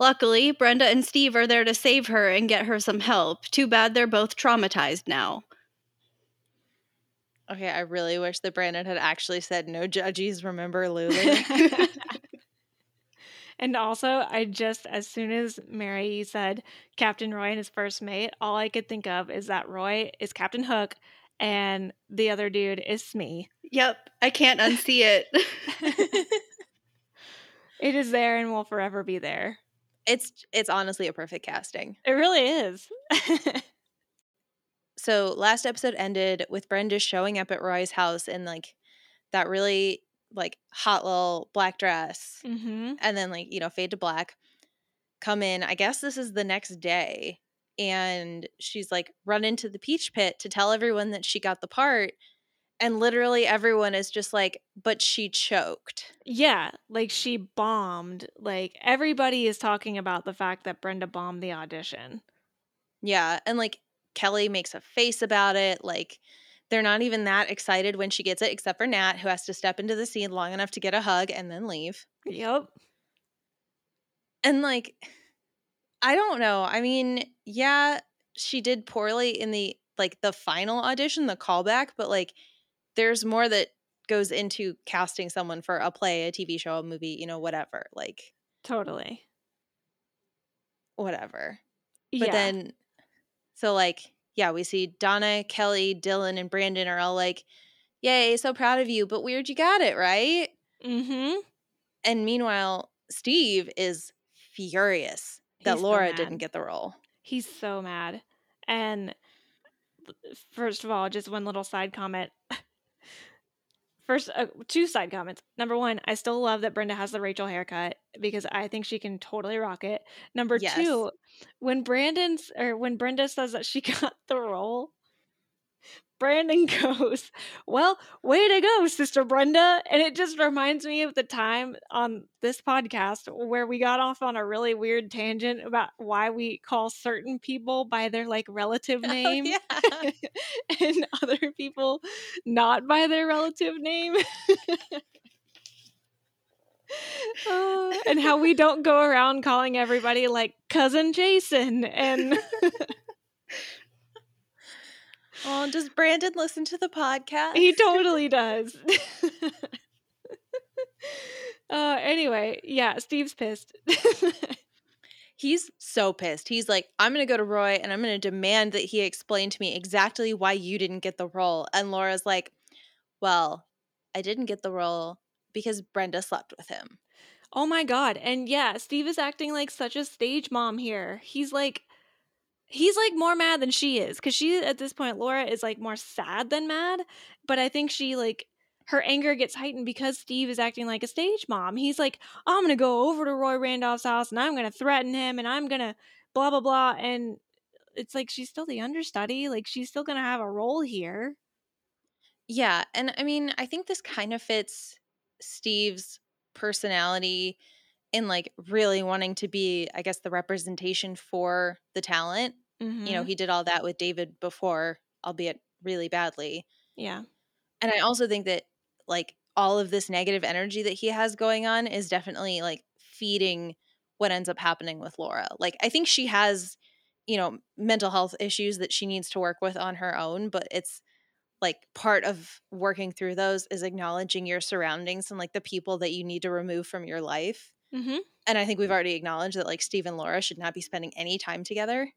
Luckily, Brenda and Steve are there to save her and get her some help. Too bad they're both traumatized now. Okay, I really wish that Brandon had actually said no judges, remember Lulu. and also, I just as soon as Mary said Captain Roy and his first mate, all I could think of is that Roy is Captain Hook and the other dude is Smee. Yep, I can't unsee it. it is there and will forever be there. It's it's honestly a perfect casting. It really is. so last episode ended with Brenda showing up at Roy's house in like that really like hot little black dress, mm-hmm. and then like you know fade to black. Come in. I guess this is the next day, and she's like run into the peach pit to tell everyone that she got the part and literally everyone is just like but she choked. Yeah like she bombed like everybody is talking about the fact that brenda bombed the audition. Yeah and like kelly makes a face about it like they're not even that excited when she gets it except for nat who has to step into the scene long enough to get a hug and then leave. Yep and like i don't know i mean yeah she did poorly in the like the final audition the callback but like there's more that goes into casting someone for a play, a TV show, a movie, you know, whatever. Like totally. Whatever. But yeah. then so like yeah, we see Donna, Kelly, Dylan and Brandon are all like, "Yay, so proud of you, but weird you got it, right?" Mm-hmm. And meanwhile, Steve is furious that He's Laura so didn't get the role. He's so mad. And first of all, just one little side comment. First, uh, two side comments. Number one, I still love that Brenda has the Rachel haircut because I think she can totally rock it. Number yes. two, when Brandon's or when Brenda says that she got the role, Brandon goes, Well, way to go, Sister Brenda. And it just reminds me of the time on this podcast where we got off on a really weird tangent about why we call certain people by their like relative oh, name oh, yeah. and other people not by their relative name. uh, and how we don't go around calling everybody like cousin Jason and Oh, does Brandon listen to the podcast? He totally does. uh anyway, yeah, Steve's pissed. He's so pissed. He's like, I'm going to go to Roy and I'm going to demand that he explain to me exactly why you didn't get the role. And Laura's like, Well, I didn't get the role because Brenda slept with him. Oh my God. And yeah, Steve is acting like such a stage mom here. He's like, he's like more mad than she is because she at this point laura is like more sad than mad but i think she like her anger gets heightened because steve is acting like a stage mom. He's like i'm gonna go over to roy randolph's house and i'm gonna threaten him and i'm gonna blah blah blah and it's like she's still the understudy like she's still gonna have a role here. Yeah, and I mean, I think this kind of fits Steve's personality in like really wanting to be, I guess, the representation for the talent. mm-hmm. You know, he did all that with David before, albeit really badly. yeah And I also think that like all of this negative energy that he has going on is definitely like feeding what ends up happening with Laura. Like I think she has, you know, mental health issues that she needs to work with on her own, but it's like part of working through those is acknowledging your surroundings and like the people that you need to remove from your life. Mm-hmm. And I think we've already acknowledged that like Steve and Laura should not be spending any time together.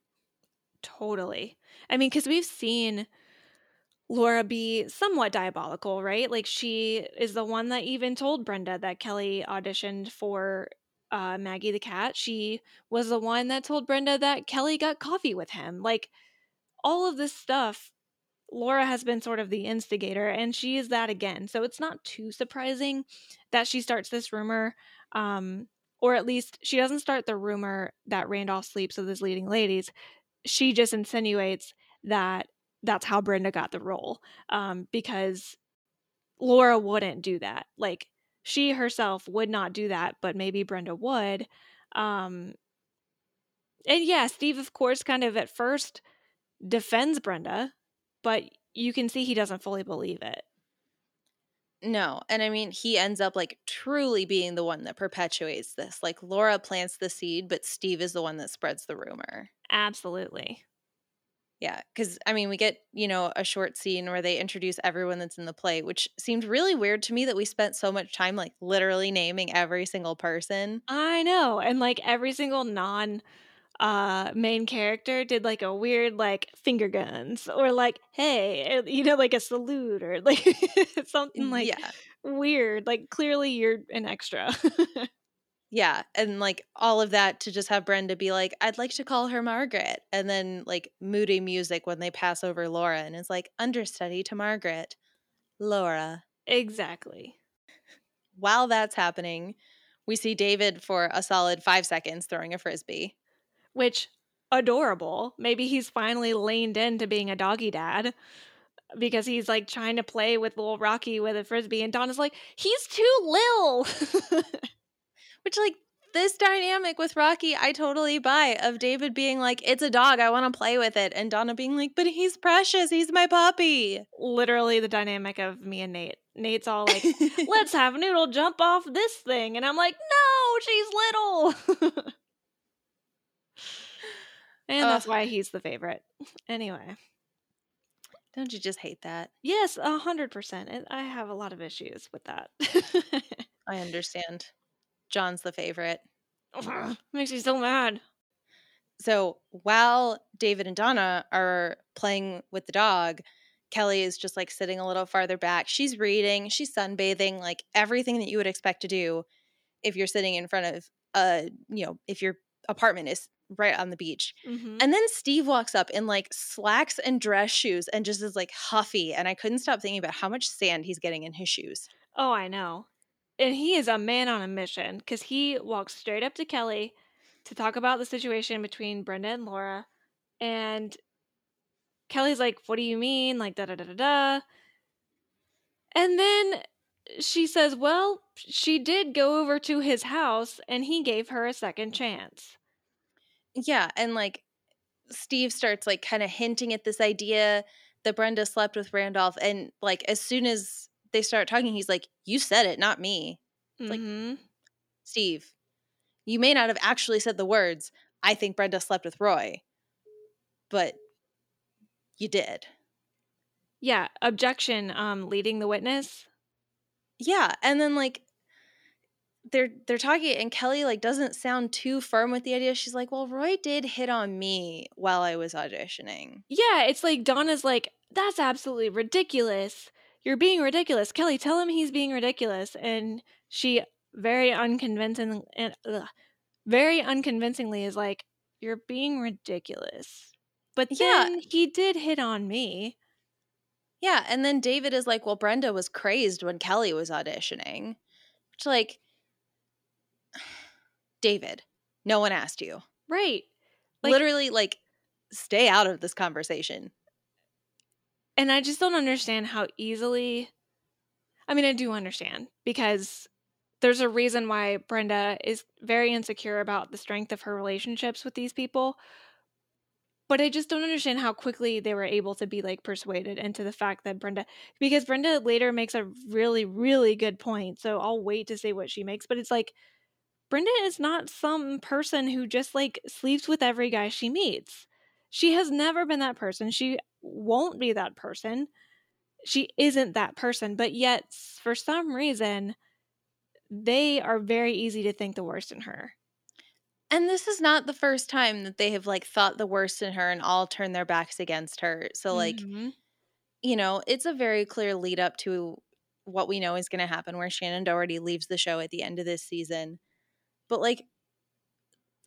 Totally. I mean, because we've seen Laura be somewhat diabolical, right? Like she is the one that even told Brenda that Kelly auditioned for uh, Maggie the cat. She was the one that told Brenda that Kelly got coffee with him. Like all of this stuff, Laura has been sort of the instigator, and she is that again. So it's not too surprising that she starts this rumor. Um, or at least she doesn't start the rumor that Randolph sleeps with his leading ladies she just insinuates that that's how Brenda got the role um, because Laura wouldn't do that. Like she herself would not do that, but maybe Brenda would. Um, and yeah, Steve, of course, kind of at first defends Brenda, but you can see he doesn't fully believe it. No. And I mean, he ends up like truly being the one that perpetuates this. Like Laura plants the seed, but Steve is the one that spreads the rumor. Absolutely. Yeah. Cause I mean, we get, you know, a short scene where they introduce everyone that's in the play, which seemed really weird to me that we spent so much time like literally naming every single person. I know. And like every single non uh main character did like a weird like finger guns or like hey or, you know like a salute or like something like yeah. weird like clearly you're an extra Yeah. And like all of that to just have Brenda be like, I'd like to call her Margaret. And then like moody music when they pass over Laura and it's like understudy to Margaret, Laura. exactly While that's happening, we see David for a solid five seconds throwing a frisbee. Which adorable maybe he's finally leaned into being a doggy dad because he's like trying to play with little rocky with a frisbee and donna's like he's too lil Which, like, this dynamic with Rocky, I totally buy of David being like, it's a dog, I want to play with it. And Donna being like, but he's precious, he's my puppy. literally the dynamic of me and nate nate's all like let's have Noodle jump off this thing. And I'm like, no, she's little. and that's why he's the favorite. Anyway, Don't you just hate that? yes, a hundred percent. And I have a lot of issues with that. I understand. John's the favorite. Ugh, Makes me so mad. So while David and Donna are playing with the dog, Kelly is just like sitting a little farther back. She's reading, she's sunbathing, like everything that you would expect to do if you're sitting in front of a, you know, if your apartment is right on the beach. Mhm. And then Steve walks up in like slacks and dress shoes and just is like huffy. And I couldn't stop thinking about how much sand he's getting in his shoes. Oh, I know. And he is a man on a mission because he walks straight up to Kelly to talk about the situation between Brenda and Laura. And Kelly's like, What do you mean? Like, da da da da da. And then she says, Well, she did go over to his house and he gave her a second chance. Yeah. And like Steve starts like kind of hinting at this idea that Brenda slept with Randolph. And like as soon as they start talking, he's like, You said it, not me. like- Mhm. Steve, you may not have actually said the words, I think Brenda slept with Roy, but you did. Yeah, objection, um, leading the witness. Yeah, and then like they're they're talking and Kelly like doesn't sound too firm with the idea. She's like, "Well, Roy did hit on me while I was auditioning." Yeah, it's like Donna's like, that's absolutely ridiculous. You're being ridiculous. Kelly, tell him he's being ridiculous. And she very unconvincing and ugh, very unconvincingly is like, you're being ridiculous. But Yeah. then he did hit on me. Yeah, and then David is like, "Well, Brenda was crazed when Kelly was auditioning." Which like David, no one asked you. Right. Like- Literally like stay out of this conversation. And I just don't understand how easily. I mean, I do understand because there's a reason why Brenda is very insecure about the strength of her relationships with these people. But I just don't understand how quickly they were able to be like persuaded into the fact that Brenda, because Brenda later makes a really, really good point. So I'll wait to see what she makes. But it's like, Brenda is not some person who just like sleeps with every guy she meets. She has never been that person. She won't be that person. She isn't that person. But yet, for some reason, they are very easy to think the worst in her. And this is not the first time that they have like thought the worst in her and all turned their backs against her. So like, Mhm. you know, it's a very clear lead up to what we know is going to happen where Shannen Doherty leaves the show at the end of this season. But like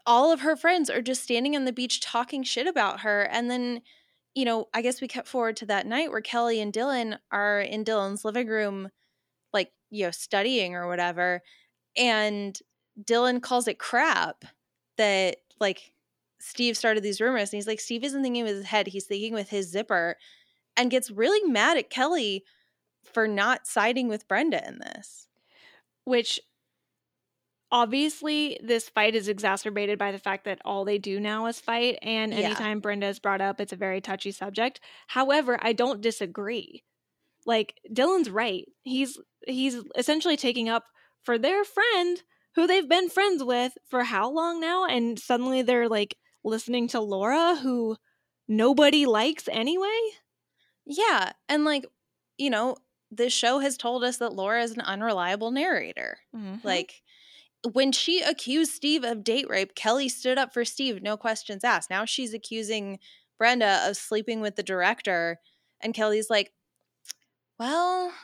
all of her friends are just standing on the beach talking shit about her and then you know, I guess we cut forward to that night where Kelly and Dylan are in Dylan's living room like, you know, studying or whatever and Dylan calls it crap that like Steve started these rumors and he's like Steve isn't thinking with his head, he's thinking with his zipper and gets really mad at Kelly for not siding with Brenda in this. Which obviously this fight is exacerbated by the fact that all they do now is fight. And Yeah. anytime Brenda is brought up, it's a very touchy subject. However, I don't disagree. Like Dylan's right. He's he's essentially taking up for their friend who they've been friends with for how long now? And suddenly they're like listening to Laura, who nobody likes anyway. Yeah, and like, you know, this show has told us that Laura is an unreliable narrator. Mm-hmm. Like when she accused Steve of date rape, Kelly stood up for Steve, no questions asked. Now she's accusing Brenda of sleeping with the director, and Kelly's like, "Well,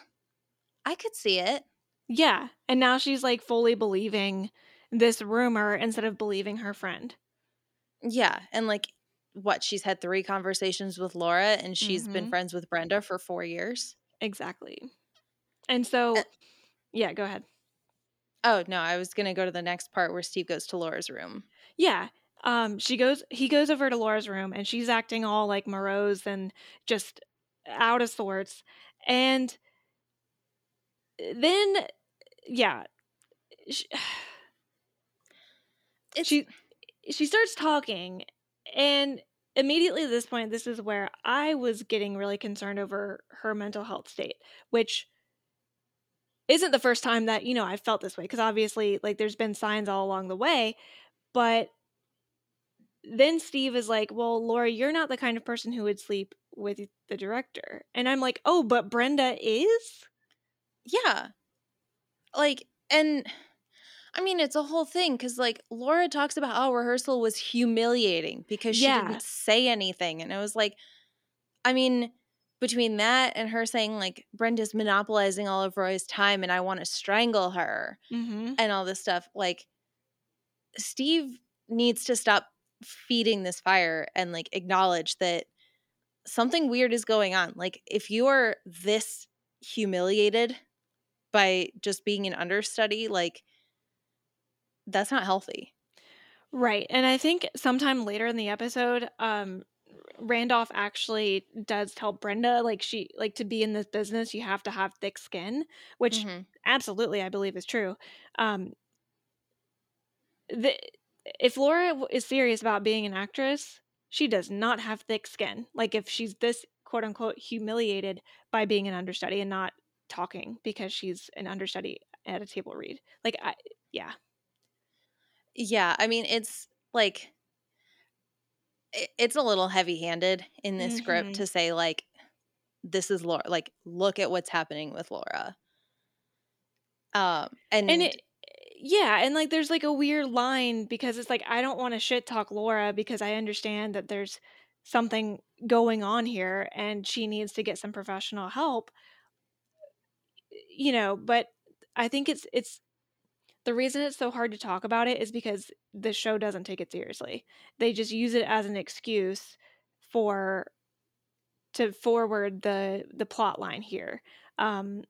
I could see it." Yeah. And now she's like fully believing this rumor instead of believing her friend. Yeah, and like what she's had three conversations with Laura and she's been Mhm. friends with Brenda for 4 years. Exactly. And so, Uh, yeah, go ahead. Oh, no, I was going to go to the next part where Steve goes to Laura's room. Yeah. Um, she goes, he goes over to Laura's room and she's acting all like morose and just out of sorts. And then, yeah, she, she she starts talking and immediately at this point this is where i was getting really concerned over her mental health state which isn't the first time that you know I've felt this way because obviously like there's been signs all along the way but then steve is like well laura you're not the kind of person who would sleep with the director and i'm like oh but brenda is Yeah. Like, and I mean, it's a whole thing because, like, Laura talks about how rehearsal was humiliating because she Yeah. didn't say anything. And it was like, I mean, between that and her saying, like, Brenda's monopolizing all of Roy's time and I want to strangle her mm-hmm. and all this stuff, like, Steve needs to stop feeding this fire and, like, acknowledge that something weird is going on. Like, if you are this humiliated by just being an understudy, like that's not healthy. Right. And I think sometime later in the episode, um Randolph actually does tell Brenda like she like to be in this business you have to have thick skin, which Mhm. absolutely I believe is true. Um the if Laura is serious about being an actress, she does not have thick skin. Like if she's this quote unquote humiliated by being an understudy and not talking because she's an understudy at a table read. Like I yeah. Yeah, I mean it's like it's a little heavy-handed in this script Mhm. to say like this is Laura like look at what's happening with Laura. Um and, and it yeah and like there's like a weird line because it's like i don't want to shit talk laura because i understand that there's something going on here and she needs to get some professional help you know but i think it's it's the reason it's so hard to talk about it is because the show doesn't take it seriously they just use it as an excuse for to forward the the plot line here. Um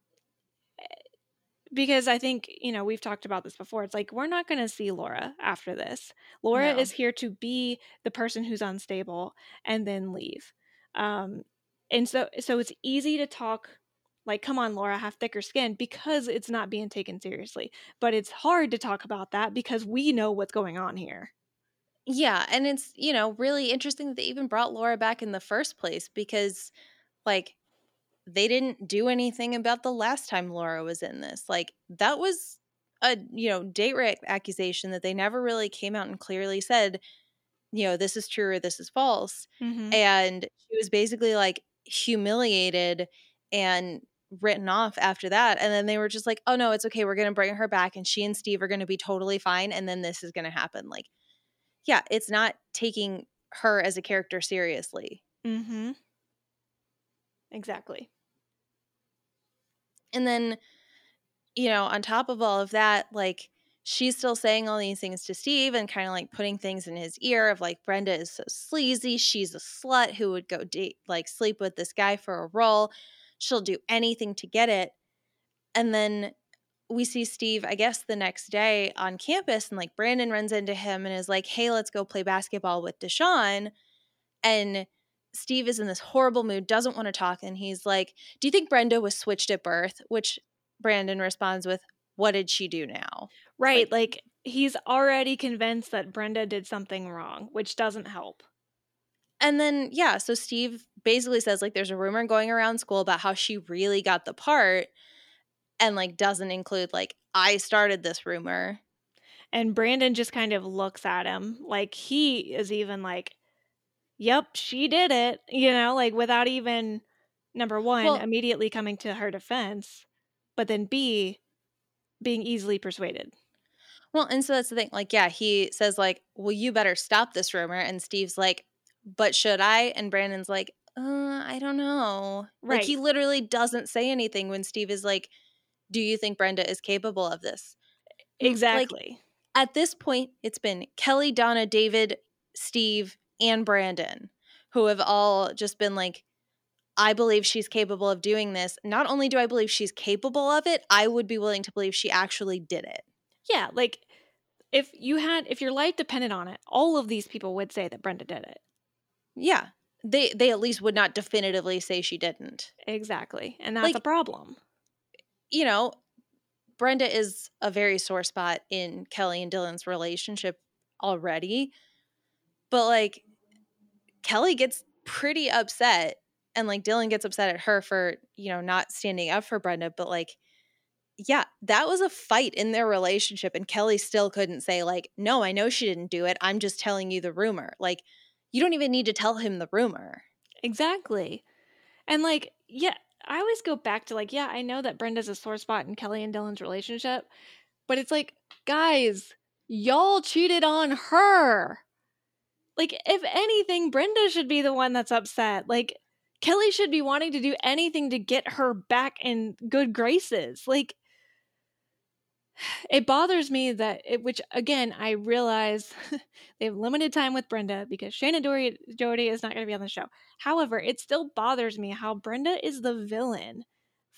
because I think, you know, we've talked about this before. It's like we're not going to see Laura after this. Laura No. is here to be the person who's unstable and then leave. Um and so so it's easy to talk like come on Laura, have thicker skin because it's not being taken seriously. But it's hard to talk about that because we know what's going on here. Yeah, and it's, you know, really interesting that they even brought Laura back in the first place because like they didn't do anything about the last time Laura was in this. Like that was a, you know, date rape accusation that they never really came out and clearly said, you know, this is true or this is false. Mm-hmm. And she was basically like humiliated and written off after that. And then they were just like, oh no, it's okay. We're going to bring her back and she and Steve are going to be totally fine. And then this is going to happen. Like, yeah, it's not taking her as a character seriously. Mm-hmm. Exactly. And then, you know, on top of all of that, like she's still saying all these things to Steve and kind of like putting things in his ear of like Brenda is so sleazy. She's a slut who would go date like sleep with this guy for a role. She'll do anything to get it. And then we see Steve, I guess, the next day on campus, and like Brandon runs into him and is like, Hey, let's go play basketball with Deshawn. And Steve is in this horrible mood, doesn't want to talk. And he's like, Do you think Brenda was switched at birth? Which Brandon responds with, What did she do now? Right. Like, he's already convinced that Brenda did something wrong, which doesn't help. And then, yeah, so Steve basically says, like, there's a rumor going around school about how she really got the part and, like, doesn't include, like, I started this rumor. And Brandon just kind of looks at him like he is even like, Yep, she did it, you know, like without even number one, Well- immediately coming to her defense, but then B, being easily persuaded. Well, and so that's the thing. Like, yeah, he says, like, well, you better stop this rumor. And Steve's like, but should I? And Brandon's like, uh, I don't know. Like, Right. he literally doesn't say anything when Steve is like, do you think Brenda is capable of this? Mm, like, Exactly. at this point, it's been Kelly, Donna, David, Steve, and Brandon who have all just been like, I believe she's capable of doing this. Not only do I believe she's capable of it, I would be willing to believe she actually did it. yeah, like if you had if your life depended on it, all of these people would say that Brenda did it. Yeah. They they at least would not definitively say she didn't. Exactly. And that's Like- a problem. You know, Brenda is a very sore spot in Kelly and Dylan's relationship already. But like Kelly gets pretty upset and like Dylan gets upset at her for, you know, not standing up for Brenda, but like yeah, that was a fight in their relationship and Kelly still couldn't say like, "No, I know she didn't do it. I'm just telling you the rumor." Like you don't even need to tell him the rumor. Exactly. And like, yeah, I always go back to like, yeah, I know that Brenda's a sore spot in Kelly and Dylan's relationship, but it's like, guys, y'all cheated on her. Like, if anything, Brenda should be the one that's upset. Like, Kelly should be wanting to do anything to get her back in good graces. Like, it bothers me that it, which again, I realize they have limited time with Brenda because Shannen Doherty, Doherty is not going to be on the show. However, it still bothers me how Brenda is the villain,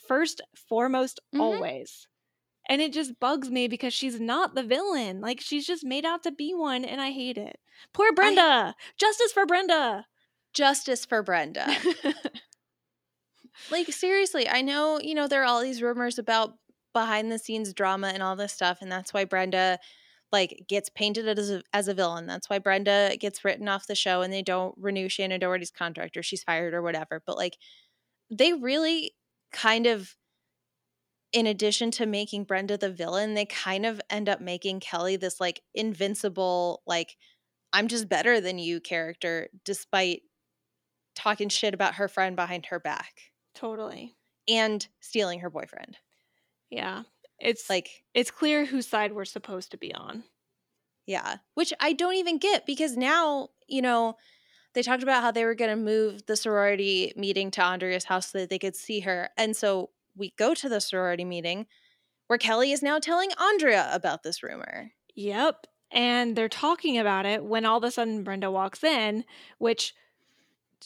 first, foremost, Mhm. always. And it just bugs me because she's not the villain. Like, she's just made out to be one, and I hate it. Poor Brenda! Justice for Brenda! Justice for Brenda. like seriously, I know, you know, there are all these rumors about behind the scenes drama and all this stuff and that's why Brenda like gets painted as a, as a villain. That's why Brenda gets written off the show and they don't renew Shannen Doherty's contract or she's fired or whatever. But like they really kind of in addition to making Brenda the villain, they kind of end up making Kelly this like invincible like I'm just better than you character despite talking shit about her friend behind her back totally. and stealing her boyfriend. Yeah. It's like, it's clear whose side we're supposed to be on. yeah, which I don't even get because now, you know, they talked about how they were going to move the sorority meeting to Andrea's house so that they could see her. And so we go to the sorority meeting where Kelly is now telling Andrea about this rumor. Yep. And they're talking about it when all of a sudden Brenda walks in, which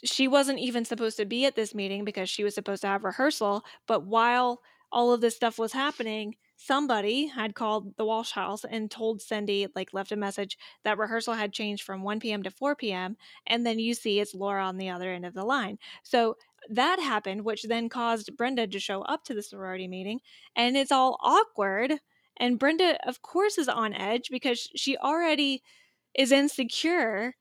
she wasn't even supposed to be at this meeting because she was supposed to have rehearsal. But while all of this stuff was happening, somebody had called the Walsh house and told Cindy, like, left a message that rehearsal had changed from 1 p.m. to 4 p.m. And then you see it's Laura on the other end of the line. So that happened, which then caused Brenda to show up to the sorority meeting. And it's all awkward. And Brenda, of course, is on edge because she already is insecure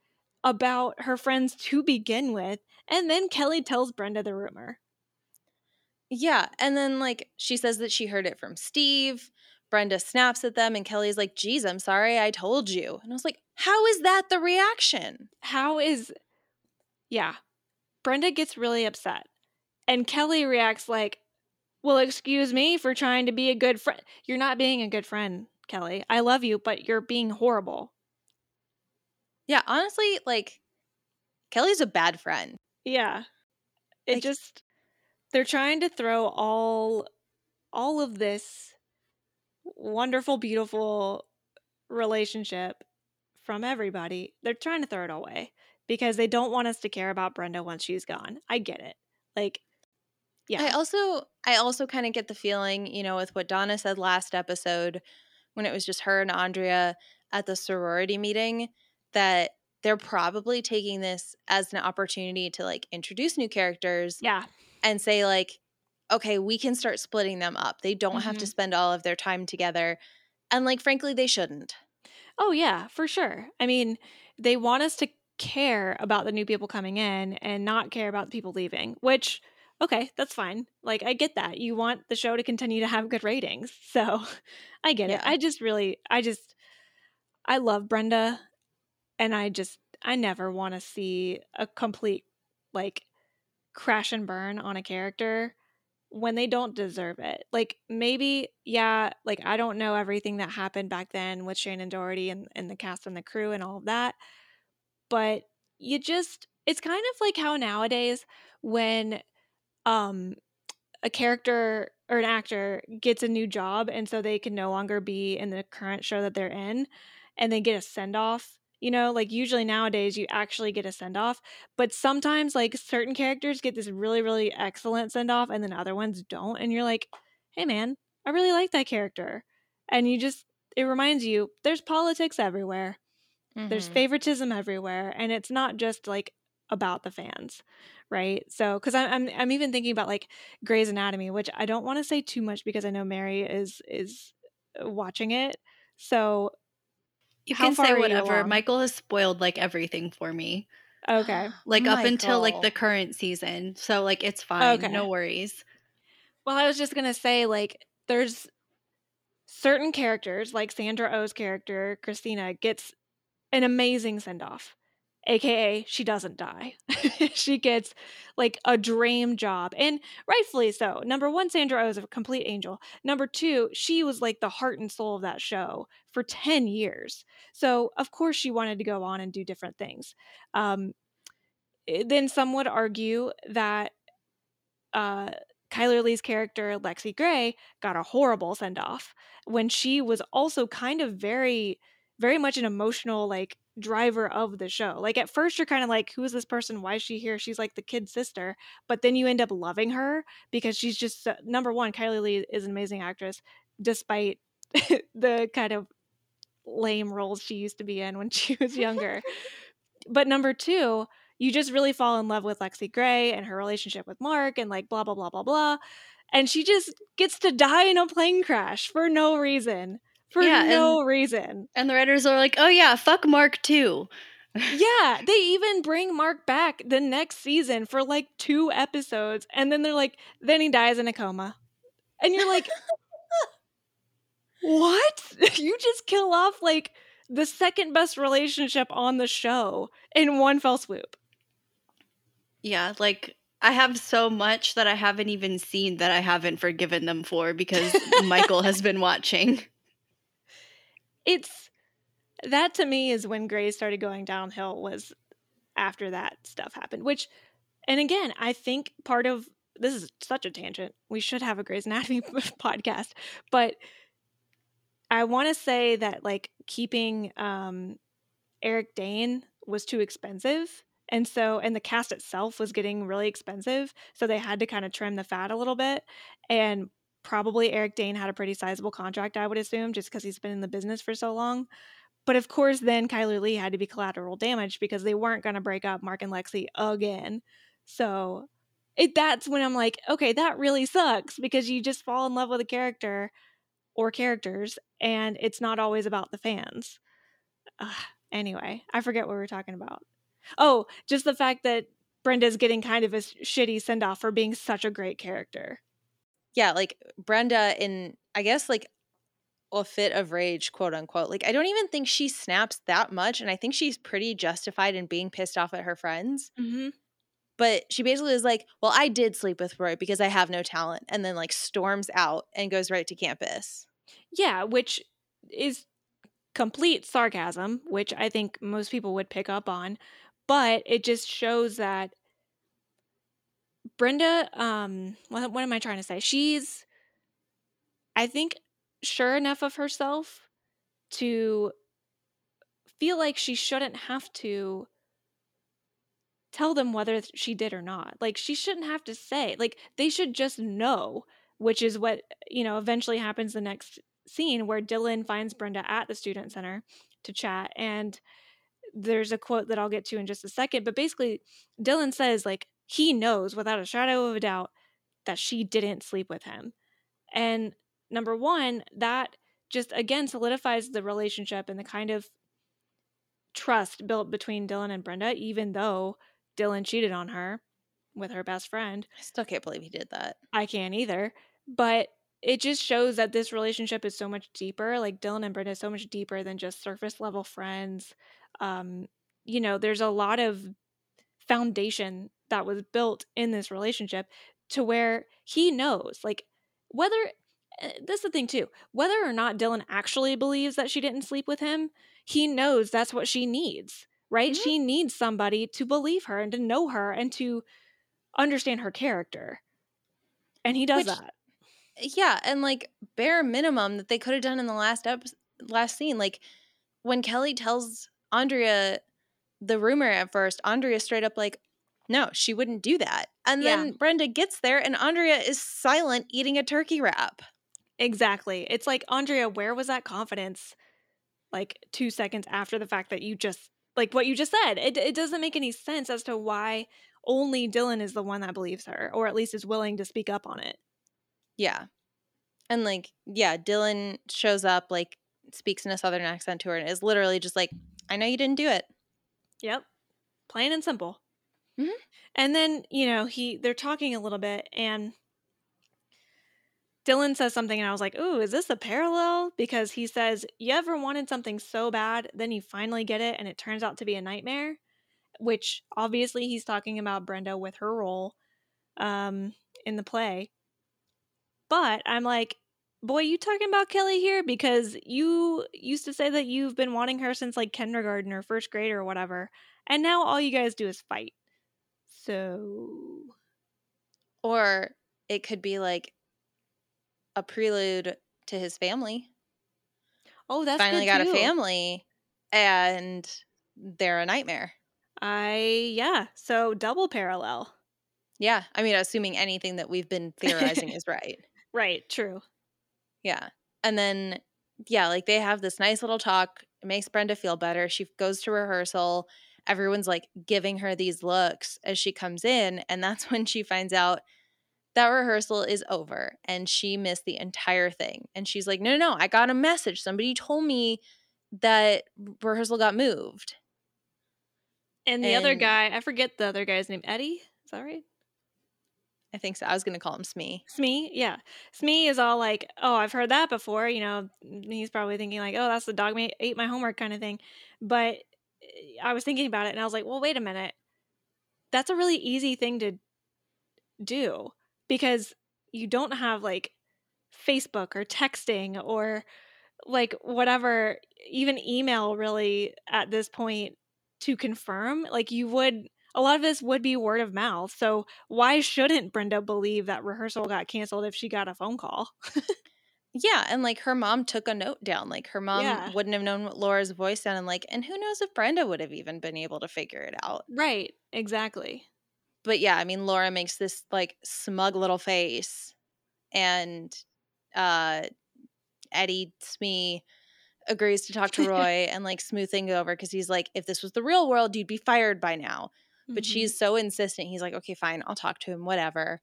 about her friends to begin with. And then Kelly tells Brenda the rumor. Yeah. And then, like, she says that she heard it from Steve. Brenda snaps at them, and Kelly's like, Geez, I'm sorry, I told you. And I was like, How is that the reaction? How is. Yeah. Brenda gets really upset. And Kelly reacts like, Well, excuse me for trying to be a good friend. You're not being a good friend, Kelly. I love you, but you're being horrible. Yeah, honestly, like, Kelly's a bad friend. Yeah. It Like- just they're trying to throw all all of this wonderful beautiful relationship from everybody. They're trying to throw it away because they don't want us to care about Brenda once she's gone. I get it. Like yeah. I also I also kind of get the feeling, you know, with what Donna said last episode when it was just her and Andrea at the sorority meeting that they're probably taking this as an opportunity to like introduce new characters yeah. And say like okay, we can start splitting them up. They don't have to Mhm. spend all of their time together. And like frankly, they shouldn't. Oh yeah, for sure. I mean, they want us to care about the new people coming in and not care about the people leaving, which okay, that's fine. Like I get that. You want the show to continue to have good ratings. So, I get Yeah. it. I just really I just I love Brenda and I just I never want to see a complete like crash and burn on a character when they don't deserve it. Like maybe, yeah, like I don't know everything that happened back then with Shannen Doherty and, and the cast and the crew and all of that. But you just it's kind of like how nowadays when um a character or an actor gets a new job and so they can no longer be in the current show that they're in and they get a send off. You know, like usually nowadays you actually get a send off, but sometimes like certain characters get this really, really excellent send off and then other ones don't. And you're like, hey man, I really like that character. And you just, it reminds you there's politics everywhere, there's Mhm. favoritism everywhere. And it's not just like about the fans, right? So, because I'm, I'm, I'm even thinking about like Grey's Anatomy, which I don't want to say too much because I know Mary is, is uh, watching it. So, You How can say whatever. Michael has spoiled like everything for me. okay. Like up until like the current season. So like it's fine. Okay. No worries. Well, I was just gonna say, like, there's certain characters, like Sandra Oh's character, Cristina, gets an amazing send off. AKA, she doesn't die. she gets like a dream job. And rightfully so. Number one, Sandra O is a complete angel. Number two, she was like the heart and soul of that show for 10 years. So, of course, she wanted to go on and do different things. Um, eh, then some would argue that uh, Chyler Lee's character, Lexie Grey, got a horrible send off when she was also kind of very, very much an emotional, like, driver of the show. Like, at first, you're kind of like, who is this person? Why is she here? She's like the kid's sister. But then you end up loving her because she's just, so- number one, Chyler Lee is an amazing actress, despite the kind of lame roles she used to be in when she was younger. but number two, you just really fall in love with Lexie Grey and her relationship with Mark and like blah blah blah blah blah. And she just gets to die in a plane crash for no reason. For Yeah, no reason. And the writers are like, oh yeah, fuck Mark too. Yeah, they even bring Mark back the next season for like two episodes and then they're like then he dies in a coma. And you're like What? you just kill off like the second best relationship on the show in one fell swoop. Yeah, like I have so much that I haven't even seen that I haven't forgiven them for because Michael has been watching. It's that to me is when Grey's started going downhill was after that stuff happened. Which, and again, I think part of this is such a tangent. We should have a Grey's Anatomy podcast, but I want to say that like keeping um, Eric Dane was too expensive And so, and the cast itself was getting really expensive. So they had to kind of trim the fat a little bit. And probably Eric Dane had a pretty sizable contract, I would assume, just because he's been in the business for so long. But of course, then Chyler Lee had to be collateral damage because they weren't going to break up Mark and Lexi again. So it, that's when I'm like, okay, that really sucks because you just fall in love with a character or characters, and it's not always about the fans. Anyway, I forget what we were talking about. Oh, just the fact that Brenda's getting kind of a shitty send off for being such a great character. Yeah, like Brenda in I guess like a fit of rage, quote unquote. Like I don't even think she snaps that much, and I think she's pretty justified in being pissed off at her friends. Mm-hmm. But she basically is like, "Well, I did sleep with Roy because I have no talent," and then like storms out and goes right to campus. Yeah, which is complete sarcasm, which I think most people would pick up on but it just shows that Brenda, um, what, what am I trying to say? She's, I think, sure enough of herself to feel like she shouldn't have to tell them whether she did or not. Like, she shouldn't have to say, like, they should just know, which is what, you know, eventually happens the next scene where Dylan finds Brenda at the student center to chat. And there's a quote that I'll get to in just a second, but basically Dylan says like he knows without a shadow of a doubt that she didn't sleep with him. And number 1, that just again solidifies the relationship and the kind of trust built between Dylan and Brenda even though Dylan cheated on her with her best friend. I still can't believe he did that. I can't either. But it just shows that this relationship is so much deeper. Like Dylan and Brenda is so much deeper than just surface level friends um, you know, there's a lot of foundation that was built in this relationship to where he knows, like, whether uh, that's the thing too, whether or not Dylan actually believes that she didn't sleep with him, he knows that's what she needs, right? Mm-hmm. She needs somebody to believe her and to know her and to understand her character. And he does Which, that. Yeah, and like bare minimum that they could have done in the last episode, last scene, like when Kelly tells Andrea, the rumor at first, Andrea straight up like, no, she wouldn't do that. And yeah. then Brenda gets there and Andrea is silent eating a turkey wrap. Exactly. It's like, Andrea, where was that confidence? Like two seconds after the fact that you just, like what you just said, it, it doesn't make any sense as to why only Dylan is the one that believes her, or at least is willing to speak up on it. Yeah. And like, yeah, Dylan shows up, like, speaks in a southern accent to her and is literally just like, I know you didn't do it. Yep. Plain and simple. Mm-hmm. And then, you know, he they're talking a little bit and Dylan says something and I was like, "Ooh, is this a parallel?" Because he says, "You ever wanted something so bad, then you finally get it and it turns out to be a nightmare?" Which obviously he's talking about Brenda with her role um in the play. But I'm like, boy, you talking about Kelly here? Because you used to say that you've been wanting her since like kindergarten or first grade or whatever. And now all you guys do is fight. So. Or it could be like a prelude to his family. Oh, that's finally got too. a family and they're a nightmare. I, yeah. So double parallel. Yeah. I mean, assuming anything that we've been theorizing is right. Right. True. Yeah. And then, yeah, like they have this nice little talk. It makes Brenda feel better. She goes to rehearsal. Everyone's like giving her these looks as she comes in. And that's when she finds out that rehearsal is over and she missed the entire thing. And she's like, no, no, no, I got a message. Somebody told me that rehearsal got moved. And the and, other guy, I forget the other guy's name, Eddie. Is that right? I think so. I was going to call him Smee. Smee, yeah. Smee is all like, "Oh, I've heard that before." You know, he's probably thinking like, "Oh, that's the dog mate ate my homework kind of thing." But Eh, I was thinking about it, and I was like, "Well, wait a minute. That's a really easy thing to do because you don't have like Facebook or texting or like whatever, even email really at this point to confirm. Like you would." a lot of this would be word of mouth. So why shouldn't Brenda believe that rehearsal got canceled if she got a phone call? Yeah, and like her mom took a note down. Like her mom Yeah. wouldn't have known what Laura's voice sounded like, and who knows if Brenda would have even been able to figure it out. Right. Exactly. But yeah, I mean Laura makes this like smug little face and uh Eddie Smee agrees to talk to Roy and like smooth things over because he's like, if this was the real world, you'd be fired by now. But Mhm. she's so insistent. He's like, okay, fine, I'll talk to him, whatever.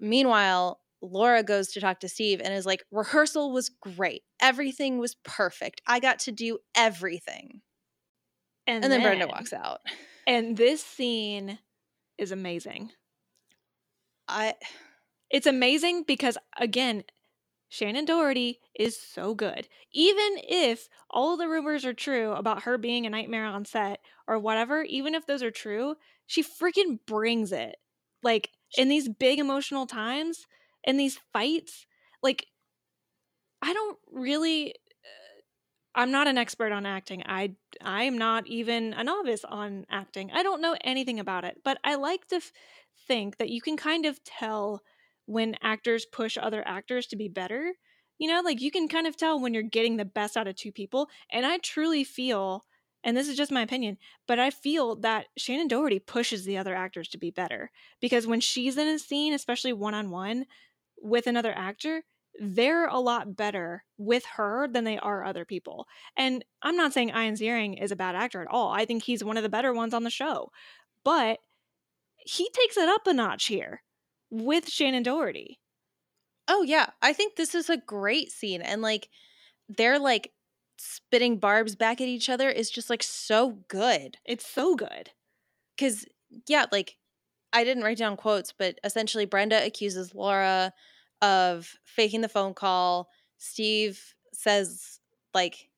Meanwhile, Laura goes to talk to Steve and is like, rehearsal was great. Everything was perfect. I got to do everything. and, And then Brenda walks out. And this scene is amazing. I It's amazing because again, Shannen Doherty is so good. Even if all the rumors are true about her being a nightmare on set or whatever, even if those are true, she freaking brings it. Like in these big emotional times, in these fights, like I don't really uh, I'm not an expert on acting. I I'm not even a novice on acting. I don't know anything about it, but I like to f- think that you can kind of tell when actors push other actors to be better. You know, like you can kind of tell when you're getting the best out of two people. And I truly feel, and this is just my opinion, but I feel that Shannen Doherty pushes the other actors to be better because when she's in a scene, especially one on one with another actor, they're a lot better with her than they are other people. And I'm not saying Ian Ziering is a bad actor at all. I think he's one of the better ones on the show. But he takes it up a notch here with Shannen Doherty. oh yeah, I think this is a great scene. And like they're like spitting barbs back at each other is just like so good. It's so good. Cause yeah, like I didn't write down quotes, but essentially Brenda accuses Laura of faking the phone call. Steve says, like,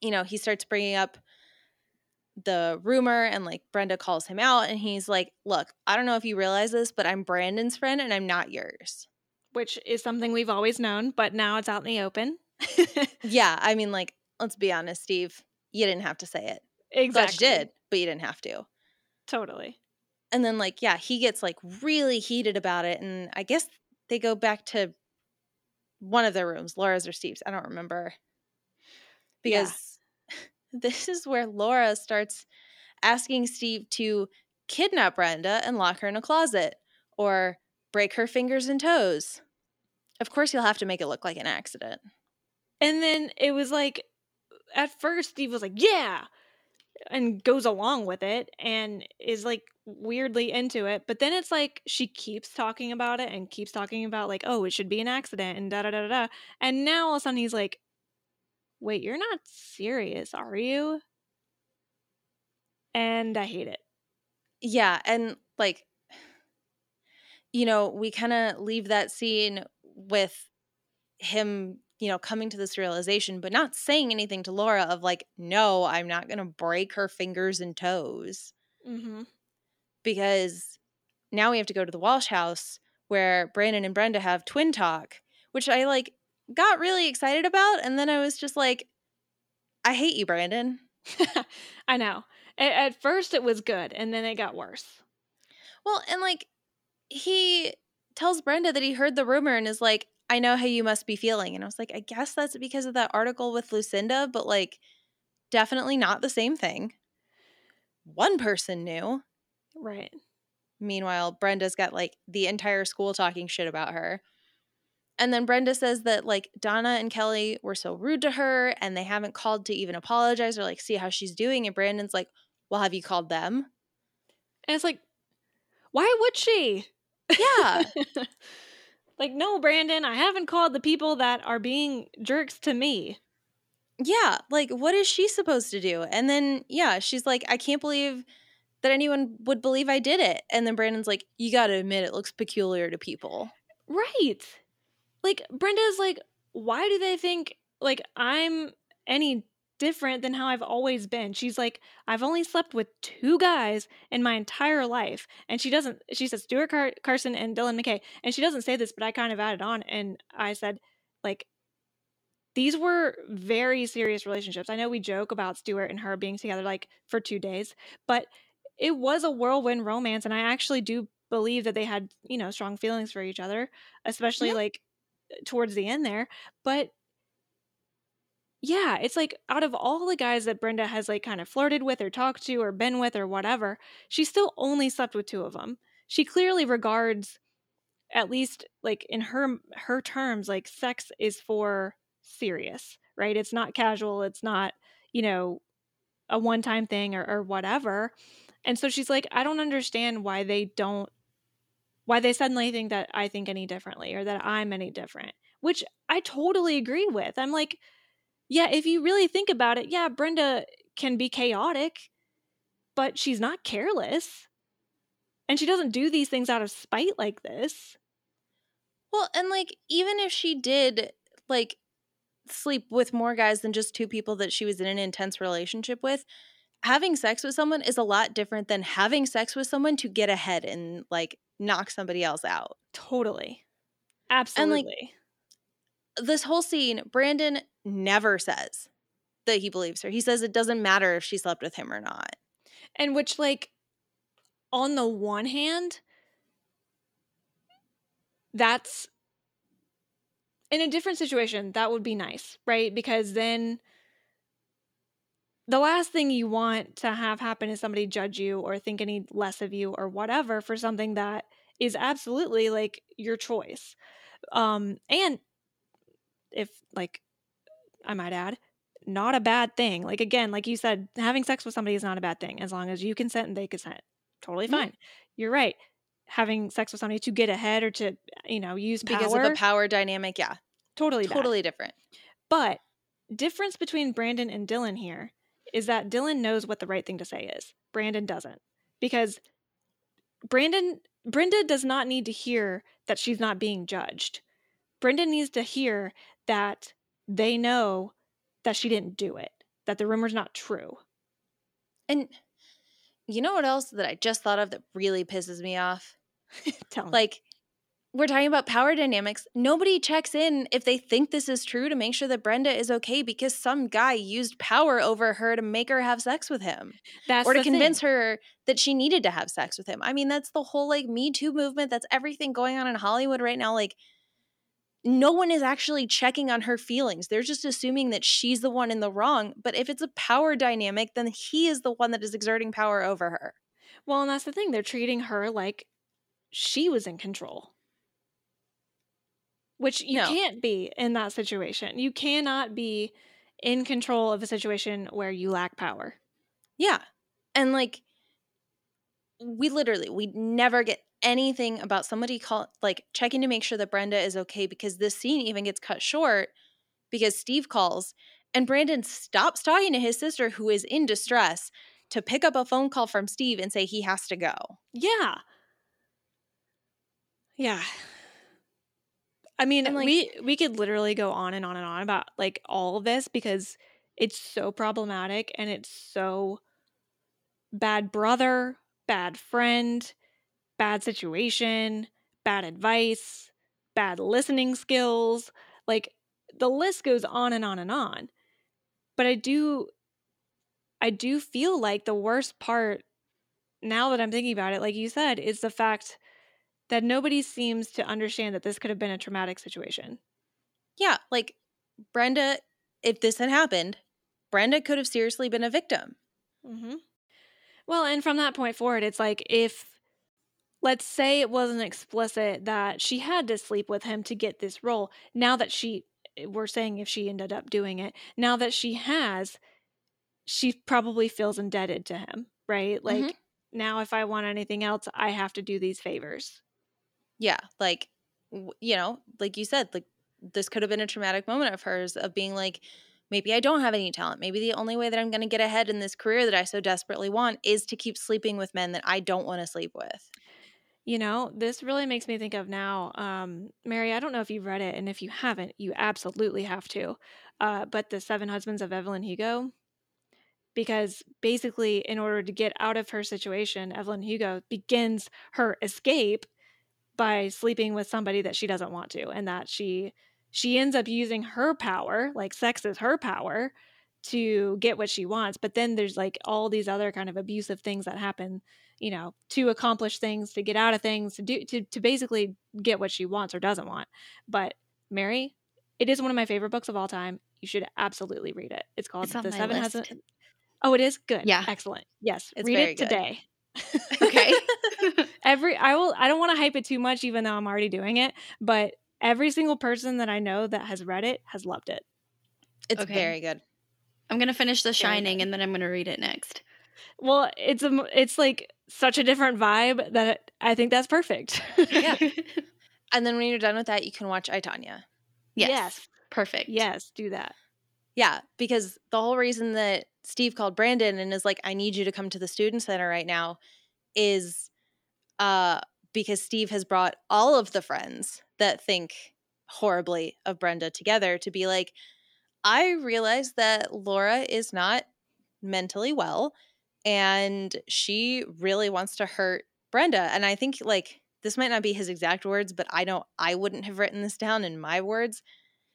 you know, he starts bringing up the rumor and like Brenda calls him out and he's like, Look, I don't know if you realize this, but I'm Brandon's friend and I'm not yours. Which is something we've always known, but now it's out in the open. Yeah, I mean, like, let's be honest, Steve, you didn't have to say it. exactly. Glad you did, but you didn't have to. Totally. and then like yeah he gets like really heated about it and i guess they go back to one of their rooms laura's or steve's i don't remember. Yeah. because this is where laura starts asking steve to kidnap brenda and lock her in a closet or break her fingers and toes. Of course you'll have to make it look like an accident. And then it was like, at first, Steve was like, yeah, and goes along with it and is like weirdly into it. But then it's like she keeps talking about it and keeps talking about, like, oh, it should be an accident and da da da da. And now all of a sudden he's like, wait, you're not serious, are you? And I hate it. Yeah, and like you know, we kind of leave that scene with him, you know, coming to this realization but not saying anything to Laura of like, "No, I'm not going to break her fingers and toes." Mm-hmm. Because now we have to go to the Walsh house where Brandon and Brenda have twin talk, which I like got really excited about and then I was just like, "I hate you, Brandon." I know. At, at first it was good and then it got worse. Well, and like he tells Brenda that he heard the rumor and is like, I know how you must be feeling. And I was like, I guess that's because of that article with Lucinda, but like definitely not the same thing. One person knew. Right. Meanwhile, Brenda's got like the entire school talking shit about her. And then Brenda says that like Donna and Kelly were so rude to her and they haven't called to even apologize or like see how she's doing. And Brandon's like, Well, have you called them? And it's like, why would she? Yeah. like, no, Brandon, I haven't called the people that are being jerks to me. Yeah, like what is she supposed to do? And then yeah, she's like, I can't believe that anyone would believe I did it. And then Brandon's like, you got to admit it looks peculiar to people. Right. Like, Brenda's like, why do they think like I'm any different than how I've always been? She's like, I've only slept with two guys in my entire life. And she doesn't, she says Stuart Car- Carson and Dylan McKay. And she doesn't say this, but I kind of added on. And I said, like, these were very serious relationships. I know we joke about Stuart and her being together like for two days, but it was a whirlwind romance. And I actually do believe that they had, you know, strong feelings for each other, especially Yeah. like towards the end there. But yeah, it's like out of all the guys that Brenda has like kind of flirted with or talked to or been with or whatever, she still only slept with two of them. She clearly regards at least like in her her terms like sex is for serious, right? It's not casual, it's not, you know, a one-time thing or, or whatever. And so she's like, I don't understand why they don't why they suddenly think that I think any differently or that I'm any different, which I totally agree with. I'm like, yeah, if you really think about it, yeah, Brenda can be chaotic, but she's not careless. And she doesn't do these things out of spite like this. Well, and like even if she did like sleep with more guys than just two people that she was in an intense relationship with, having sex with someone is a lot different than having sex with someone to get ahead and like knock somebody else out. Totally. Absolutely. And like this whole scene, Brandon never says that he believes her. He says it doesn't matter if she slept with him or not. And which, like, on the one hand, that's in a different situation, that would be nice, right? Because then the last thing you want to have happen is somebody judge you or think any less of you or whatever for something that is absolutely like your choice. Um, and if like I might add, not a bad thing. Like again, like you said, having sex with somebody is not a bad thing as long as you consent and they consent. Totally fine. Mm-hmm. You're right. Having sex with somebody to get ahead or to, you know, use power, because of the power dynamic, yeah. Totally totally bad. different. But difference between Brandon and Dylan here is that Dylan knows what the right thing to say is. Brandon doesn't. Because Brandon Brenda does not need to hear that she's not being judged. Brenda needs to hear that they know that she didn't do it, that the rumor's not true. And you know what else that I just thought of that really pisses me off? Tell me. Like we're talking about power dynamics. Nobody checks in if they think this is true to make sure that Brenda is okay because some guy used power over her to make her have sex with him. That's or to convince thing. her that she needed to have sex with him. I mean, that's the whole like Me Too movement. That's everything going on in Hollywood right now. Like, no one is actually checking on her feelings. They're just assuming that she's the one in the wrong. But if it's a power dynamic, then he is the one that is exerting power over her. Well, and that's the thing. They're treating her like she was in control which you no. can't be in that situation. You cannot be in control of a situation where you lack power. Yeah. And like we literally we never get anything about somebody call like checking to make sure that Brenda is okay because this scene even gets cut short because Steve calls and Brandon stops talking to his sister who is in distress to pick up a phone call from Steve and say he has to go. Yeah. Yeah. I mean, like, we we could literally go on and on and on about like all of this because it's so problematic and it's so bad brother, bad friend, bad situation, bad advice, bad listening skills. Like the list goes on and on and on. But I do I do feel like the worst part now that I'm thinking about it, like you said, is the fact that nobody seems to understand that this could have been a traumatic situation. Yeah, like Brenda, if this had happened, Brenda could have seriously been a victim. Mm-hmm. Well, and from that point forward, it's like if, let's say it wasn't explicit that she had to sleep with him to get this role, now that she, we're saying if she ended up doing it, now that she has, she probably feels indebted to him, right? Like, mm-hmm. now if I want anything else, I have to do these favors. Yeah, like you know, like you said, like this could have been a traumatic moment of hers of being like maybe I don't have any talent. Maybe the only way that I'm going to get ahead in this career that I so desperately want is to keep sleeping with men that I don't want to sleep with. You know, this really makes me think of now, um, Mary. I don't know if you've read it, and if you haven't, you absolutely have to. Uh, but the Seven Husbands of Evelyn Hugo, because basically, in order to get out of her situation, Evelyn Hugo begins her escape by sleeping with somebody that she doesn't want to and that she she ends up using her power like sex is her power to get what she wants but then there's like all these other kind of abusive things that happen you know to accomplish things to get out of things to do to, to basically get what she wants or doesn't want but Mary, it is one of my favorite books of all time. You should absolutely read it. It's called It's The Seven list. Hasn't. Oh, it is good. Yeah. excellent. Yes, It's read it today. Okay. every I will. I don't want to hype it too much, even though I'm already doing it. But every single person that I know that has read it has loved it. It's Okay. very good. I'm gonna finish The Shining and then I'm gonna read it next. Well, it's a. It's like such a different vibe that I think that's perfect. Yeah. And then when you're done with that, you can watch I Tonya. yes. Yes. Perfect. yes, do that. Yeah, because the whole reason that Steve called Brandon and is like, I need you to come to the student center right now is uh because Steve has brought all of the friends that think horribly of Brenda together to be like, I realize that Laura is not mentally well and she really wants to hurt Brenda. And I think like this might not be his exact words, but I don't I wouldn't have written this down in my words.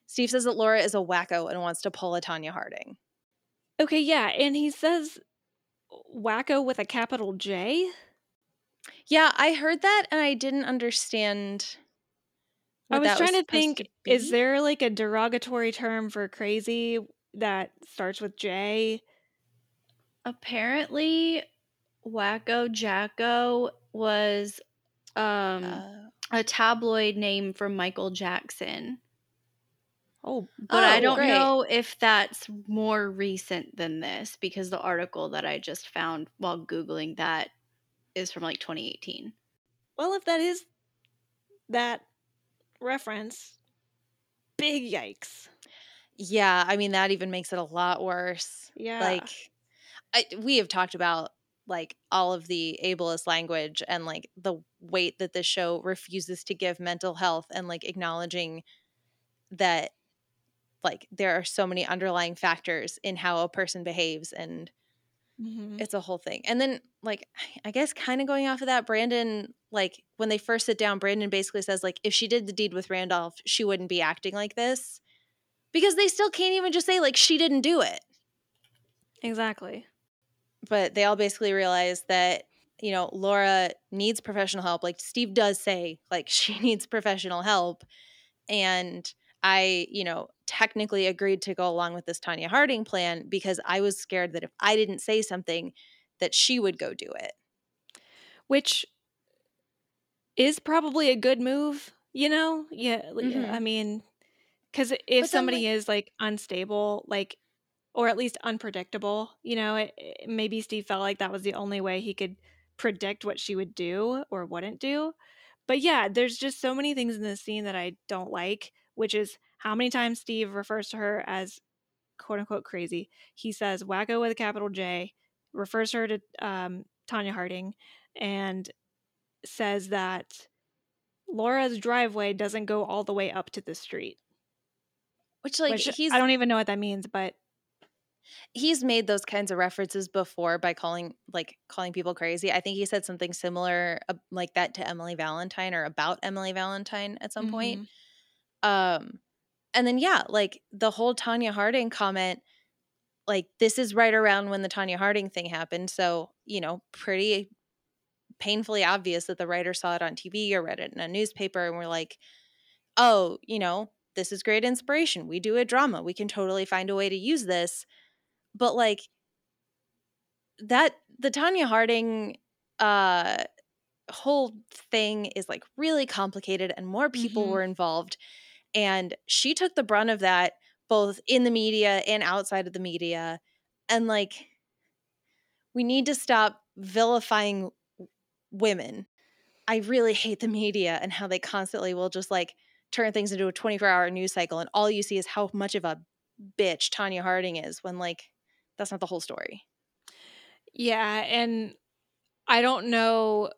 Steve says that Laura is a wacko and wants to pull a Tonya Harding. Okay, yeah, and he says wacko with a capital J. Yeah, I heard that and I didn't understand. I was trying to supposed think is there like a derogatory term for crazy that starts with J? Apparently, Wacko Jacko was um Uh, a tabloid name for Michael Jackson. Oh, But I Oh, don't great. know if that's more recent than this because the article that I just found while Googling that is from like 2018. well, if that is that reference, big yikes. yeah, I mean that even makes it a lot worse. Yeah. Like I, we have talked about like all of the ableist language and like the weight that this show refuses to give mental health and like acknowledging that like there are so many underlying factors in how a person behaves and Mhm. it's a whole thing. And then like I guess kind of going off of that Brandon like when they first sit down Brandon basically says like if she did the deed with Randolph, she wouldn't be acting like this. Because they still can't even just say like she didn't do it. exactly. But they all basically realize that you know Laura needs professional help. Like Steve does say like she needs professional help and I, you know, technically agreed to go along with this Tonya Harding plan because I was scared that if I didn't say something that she would go do it. Which is probably a good move, you know? Yeah, Mhm. I mean, because if somebody like- is like unstable, like, or at least unpredictable, you know, it, it- maybe Steve felt like that was the only way he could predict what she would do or wouldn't do. But yeah, there's just so many things in this scene that I don't like, which is how many times Steve refers to her as quote unquote crazy. He says wacko with a capital J, refers her to um, Tonya Harding, and says that Laura's driveway doesn't go all the way up to the street. Which like which he's I don't even know what that means, but he's made those kinds of references before by calling like calling people crazy. I think he said something similar uh, like that to Emily Valentine or about Emily Valentine at some point. Mhm. Um and then yeah, like the whole Tonya Harding comment like this is right around when the Tonya Harding thing happened, so, you know, pretty painfully obvious that the writer saw it on TV or read it in a newspaper and were like, "Oh, you know, this is great inspiration. We do a drama. We can totally find a way to use this." But like that the Tonya Harding uh whole thing is like really complicated and more people Mhm. were involved. And she took the brunt of that both in the media and outside of the media. And like we need to stop vilifying women. I really hate the media and how they constantly will just like turn things into a 24 hour news cycle and all you see is how much of a bitch tonya harding is when like that's not the whole story yeah, and I don't know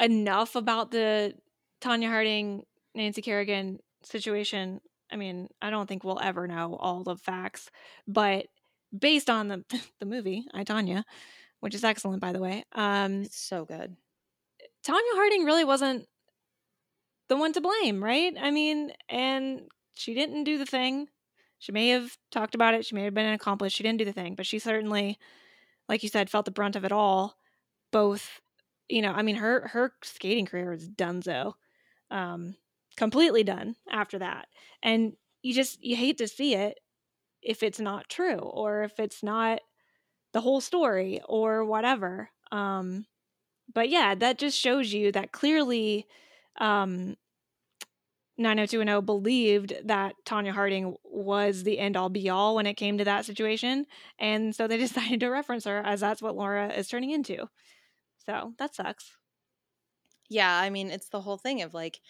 enough about the Tonya Harding, Nancy Kerrigan situation. I mean, I don't think we'll ever know all the facts, but based on the the movie I Tonya, which is excellent by the way, um, it's so good Tonya Harding really wasn't the one to blame, right? I mean, and she didn't do the thing. She may have talked about it. She may have been an accomplice. She didn't do the thing, but she certainly, like you said, felt the brunt of it all. Both, you know, I mean, her her skating career is donezo. Um, completely done after that. And you just you hate to see it if it's not true or if it's not the whole story or whatever. Um but yeah, that just shows you that clearly um 90210 believed that Tonya Harding was the end all be all when it came to that situation. And so they decided to reference her as that's what Laura is turning into. So that sucks. Yeah, I mean, it's the whole thing of like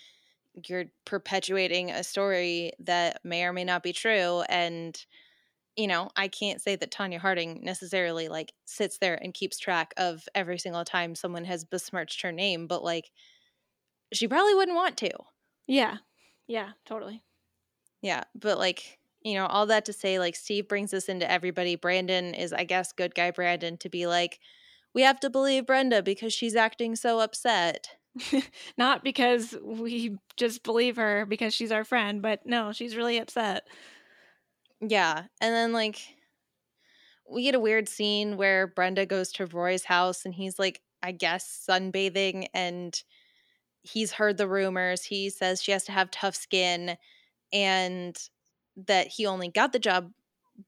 you're perpetuating a story that may or may not be true. And, you know, I can't say that Tonya Harding necessarily like sits there and keeps track of every single time someone has besmirched her name, but like she probably wouldn't want to. Yeah. Yeah, totally. Yeah, but like, you know, all that to say, like, Steve brings this into everybody. Brandon is, I guess, good guy Brandon to be like, we have to believe Brenda because she's acting so upset. Not because we just believe her because she's our friend, but no, she's really upset. Yeah. And then, like, we get a weird scene where Brenda goes to Roy's house and he's like, I guess, sunbathing and he's heard the rumors. He says she has to have tough skin and that he only got the job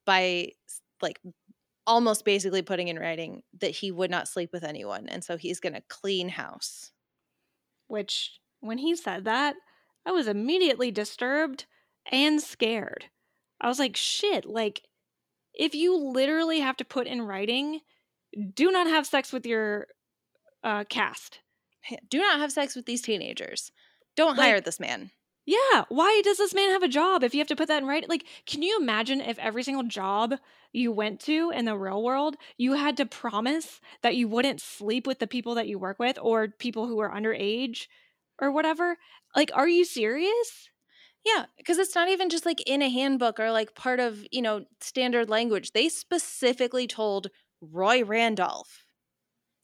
by like almost basically putting in writing that he would not sleep with anyone and so he's going to clean house. Which when he said that, I was immediately disturbed and scared. I was like, shit, like if you literally have to put in writing, do not have sex with your uh, cast do not have sex with these teenagers. Don't like, hire this man. Yeah. Why does this man have a job if you have to put that in writing? Like, can you imagine if every single job you went to in the real world, you had to promise that you wouldn't sleep with the people that you work with or people who are underage or whatever? Like, are you serious? Yeah, because it's not even just like in a handbook or like part of, you know, standard language. They specifically told Roy Randolph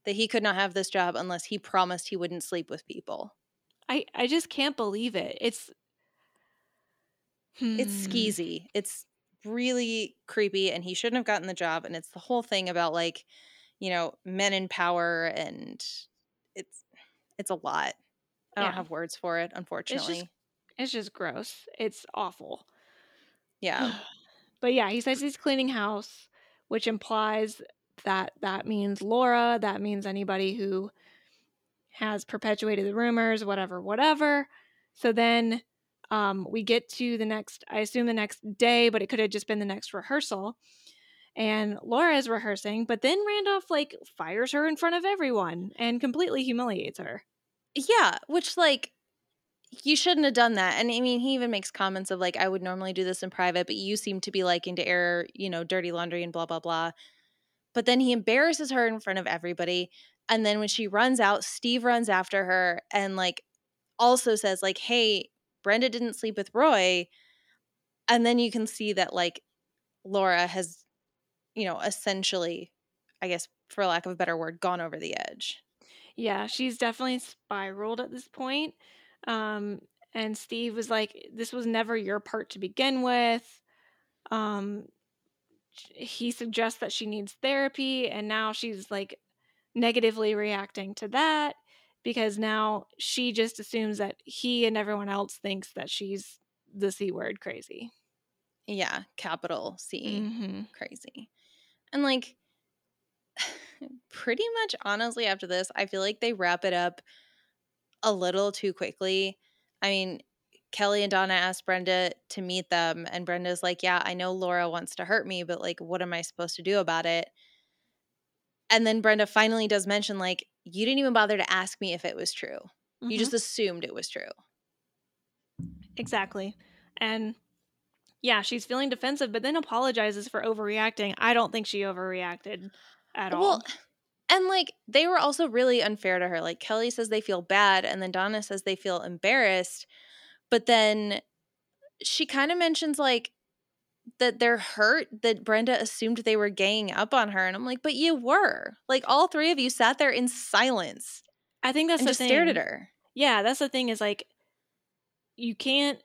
that he could not have this job unless he promised he wouldn't sleep with people. I I just can't believe it. It's hmm. it's skeezy. It's really creepy and he shouldn't have gotten the job and it's the whole thing about like, you know, men in power and it's it's a lot. I don't have words for it, unfortunately. It's just, it's just gross. It's awful. Yeah. but yeah, he says he's cleaning house, which implies that that means Laura, that means anybody who has perpetuated the rumors, whatever, whatever. So then um, we get to the next, I assume the next day, but it could have just been the next rehearsal. And Laura is rehearsing, but then Randolph like fires her in front of everyone and completely humiliates her. Yeah, which like you shouldn't have done that. And I mean, he even makes comments of like, I would normally do this in private, but you seem to be liking to air, you know, dirty laundry and blah, blah, blah. But then he embarrasses her in front of everybody. And then when she runs out, Steve runs after her and like also says, like, hey, Brenda didn't sleep with Roy. And then you can see that like Laura has, you know, essentially, I guess, for lack of a better word, gone over the edge. Yeah, she's definitely spiraled at this point. Um, and Steve was like, This was never your part to begin with. Um, he suggests that she needs therapy and now she's like negatively reacting to that because now she just assumes that he and everyone else thinks that she's the c word crazy. Yeah capital c mm-hmm. crazy. And like pretty much honestly after this i feel like they wrap it up a little too quickly. I mean Kelly and Donna asked Brenda to meet them, and Brenda's like, Yeah, I know Laura wants to hurt me, but like, what am I supposed to do about it? And then Brenda finally does mention, like, you didn't even bother to ask me if it was true. Mm-hmm. You just assumed it was true. Exactly. And yeah, she's feeling defensive, but then apologizes for overreacting. I don't think she overreacted at all. Well, and like they were also really unfair to her. Like Kelly says they feel bad, and then Donna says they feel embarrassed. But then she kind of mentions like that they're hurt that Brenda assumed they were ganging up on her. And I'm like, but you were. Like all three of you sat there in silence. I think that's and the just thing. stared at her. Yeah, that's the thing is like you can't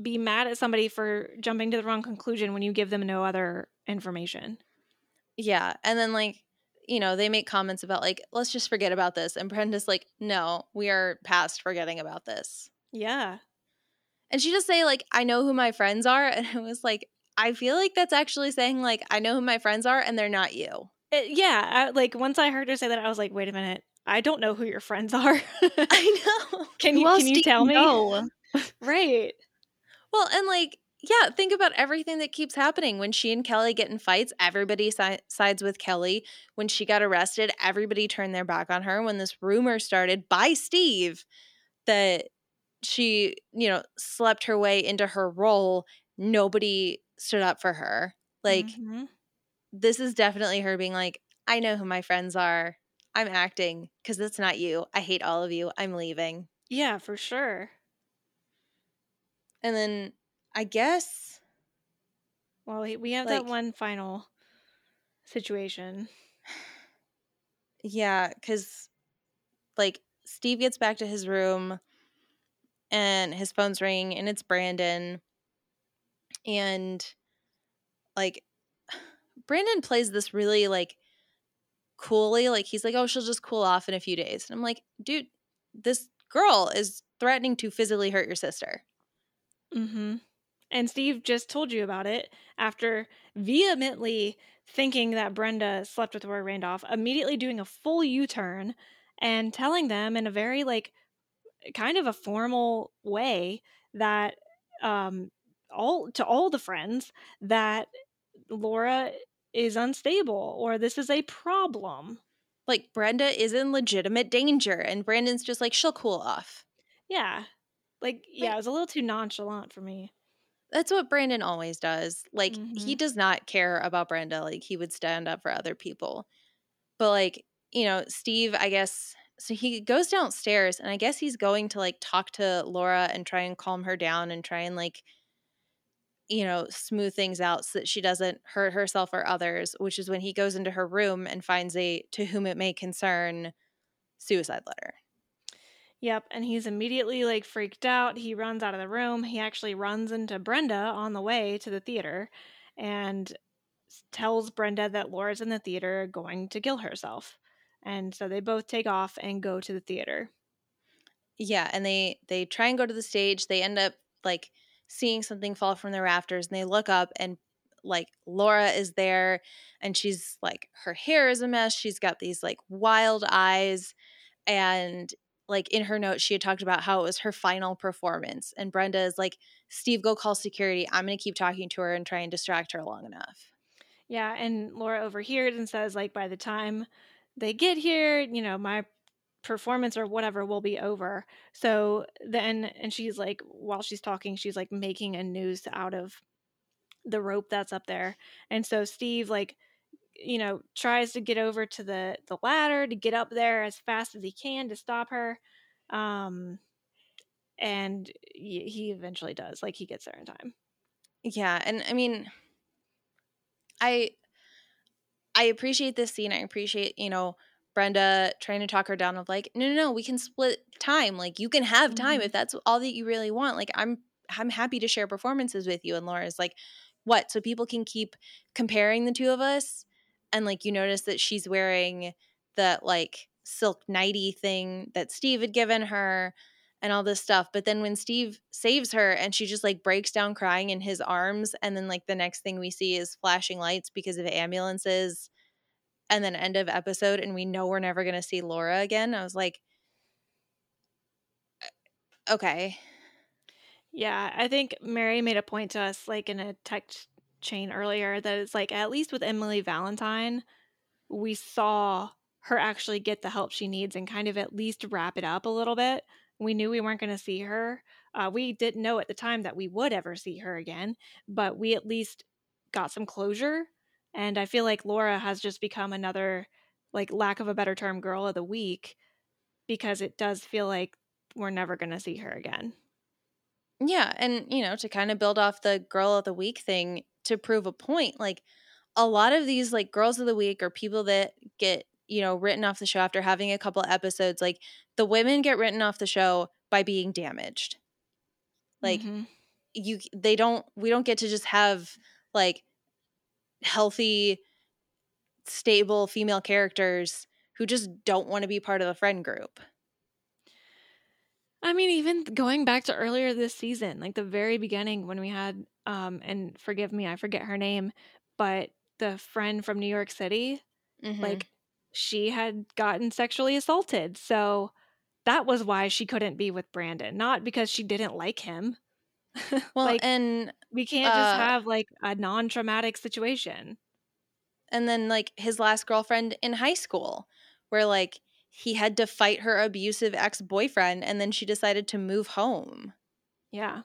be mad at somebody for jumping to the wrong conclusion when you give them no other information. Yeah. And then like, you know, they make comments about like, let's just forget about this. And Brenda's like, no, we are past forgetting about this. Yeah And she just say like, "I know who my friends are," and it was like, I feel like that's actually saying like, "I know who my friends are," and they're not you. It, yeah, I, like once I heard her say that, I was like, wait a minute, I don't know who your friends are. I know. can you can you tell me? know? Right. Well, and like, yeah, think about everything that keeps happening. When she and Kelly get in fights, everybody si- sides with Kelly. When she got arrested, everybody turned their back on her. When this rumor started by Steve that she, you know, slept her way into her role, nobody stood up for her. Like, Mhm. this is definitely her being like, I know who my friends are. I'm acting because it's not you. I hate all of you. I'm leaving. yeah, for sure. And then I guess Well, we- we have that one final situation. Yeah, because like Steve gets back to his room and his phone's ringing and it's Brandon. And like Brandon plays this really like coolly. Like he's like, oh, she'll just cool off in a few days. And I'm like, dude, this girl is threatening to physically hurt your sister. Mm-hmm. And Steve just told you about it after vehemently thinking that Brenda slept with Roy Randolph, immediately doing a full U turn and telling them in a very, like, kind of a formal way that, um, all to all the friends that Laura is unstable or this is a problem. Like Brenda is in legitimate danger. And Brandon's just like, she'll cool off. Yeah. Like, yeah, Like- it was a little too nonchalant for me. That's what Brandon always does. Like he Mhm. does not care about Brenda. Like he would stand up for other people. But like, you know, Steve, I guess so he goes downstairs and I guess he's going to like talk to Laura and try and calm her down and try and like you know, smooth things out so that she doesn't hurt herself or others, which is when he goes into her room and finds a to whom it may concern suicide letter. Yep, and he's immediately like freaked out. He runs out of the room. He actually runs into Brenda on the way to the theater and tells Brenda that Laura's in the theater going to kill herself. And so they both take off and go to the theater. Yeah, and they they try and go to the stage. They end up like seeing something fall from the rafters and they look up and like Laura is there and she's like her hair is a mess. She's got these like wild eyes and like in her notes she had talked about how it was her final performance and Brenda is like Steve go call security. I'm going to keep talking to her and try and distract her long enough. Yeah, and Laura overhears and says, like, by the time they get here, you know, my performance or whatever will be over. So then, and she's like, while she's talking, she's like making a noose out of the rope that's up there. And so Steve, like, you know, tries to get over to the the ladder to get up there as fast as he can to stop her. Um, and he he eventually does. Like, he gets there in time. Yeah, and I mean I I appreciate this scene. I appreciate, you know, Brenda trying to talk her down of like, no, no, no, we can split time. Like you can have time Mhm. if that's all that you really want. Like I'm I'm happy to share performances with you. And Laura's like, what? So people can keep comparing the two of us. And like you notice that she's wearing that like silk nighty thing that Steve had given her and all this stuff. But then when Steve saves her and she just like breaks down crying in his arms, and then like the next thing we see is flashing lights because of ambulances, and then end of episode, and we know we're never gonna see Laura again. I was like, "Uh, okay, Yeah, I think Mary made a point to us, like in a text chain earlier, that it's like at least with Emily Valentine, we saw her actually get the help she needs and kind of at least wrap it up a little bit. We knew we weren't going to see her. Uh, we didn't know at the time that we would ever see her again, but we at least got some closure. And I feel like Laura has just become another, like, lack of a better term, girl of the week because it does feel like we're never going to see her again. Yeah, and you know, to kind of build off the girl of the week thing to prove a point, like a lot of these like girls of the week or people that get, you know, written off the show after having a couple episodes, like the women get written off the show by being damaged. Like Mhm. you they don't we don't get to just have like healthy stable female characters who just don't want to be part of the friend group. I mean, even going back to earlier this season, like the very beginning when we had, um, and forgive me, I forget her name, but the friend from New York City, Mhm. like she had gotten sexually assaulted. So that was why she couldn't be with Brandon, not because she didn't like him. well, like and we can't just uh, have like a non-traumatic situation. and then like his last girlfriend in high school, where like he had to fight her abusive ex boyfriend, and then she decided to move home. Yeah.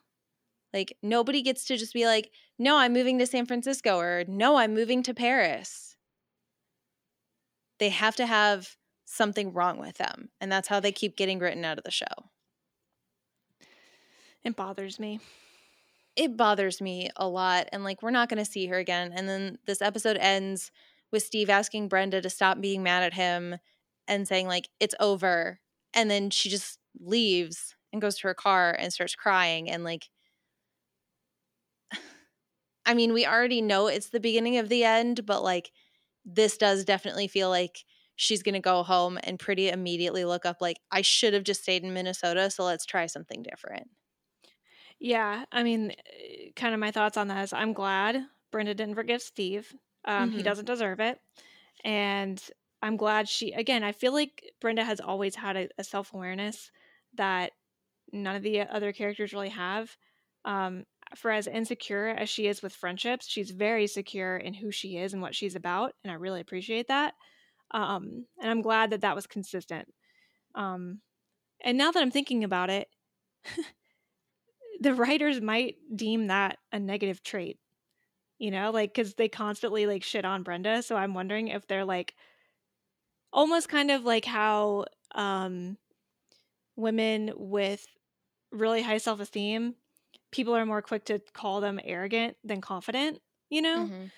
Like nobody gets to just be like, no, I'm moving to San Francisco, or no, I'm moving to Paris. They have to have something wrong with them, and that's how they keep getting written out of the show. It bothers me. it bothers me a lot and like we're not going to see her again and then this episode ends with steve asking brenda to stop being mad at him and saying like it's over and then she just leaves and goes to her car and starts crying and like i mean we already know it's the beginning of the end but like this does definitely feel like she's going to go home and pretty immediately look up like i should have just stayed in minnesota so let's try something different Yeah, I mean, eh, kind of my thoughts on that is I'm glad Brenda didn't forgive Steve. Um, He Mhm. doesn't deserve it. And I'm glad she, again, I feel like Brenda has always had a, a self awareness that none of the other characters really have. Um, for as insecure as she is with friendships, she's very secure in who she is and what she's about. And I really appreciate that. Um, and I'm glad that that was consistent. Um, and now that I'm thinking about it, the writers might deem that a negative trait you know like because they constantly like shit on brenda so i'm wondering if they're like almost kind of like how um women with really high self-esteem people are more quick to call them arrogant than confident you know Mhm.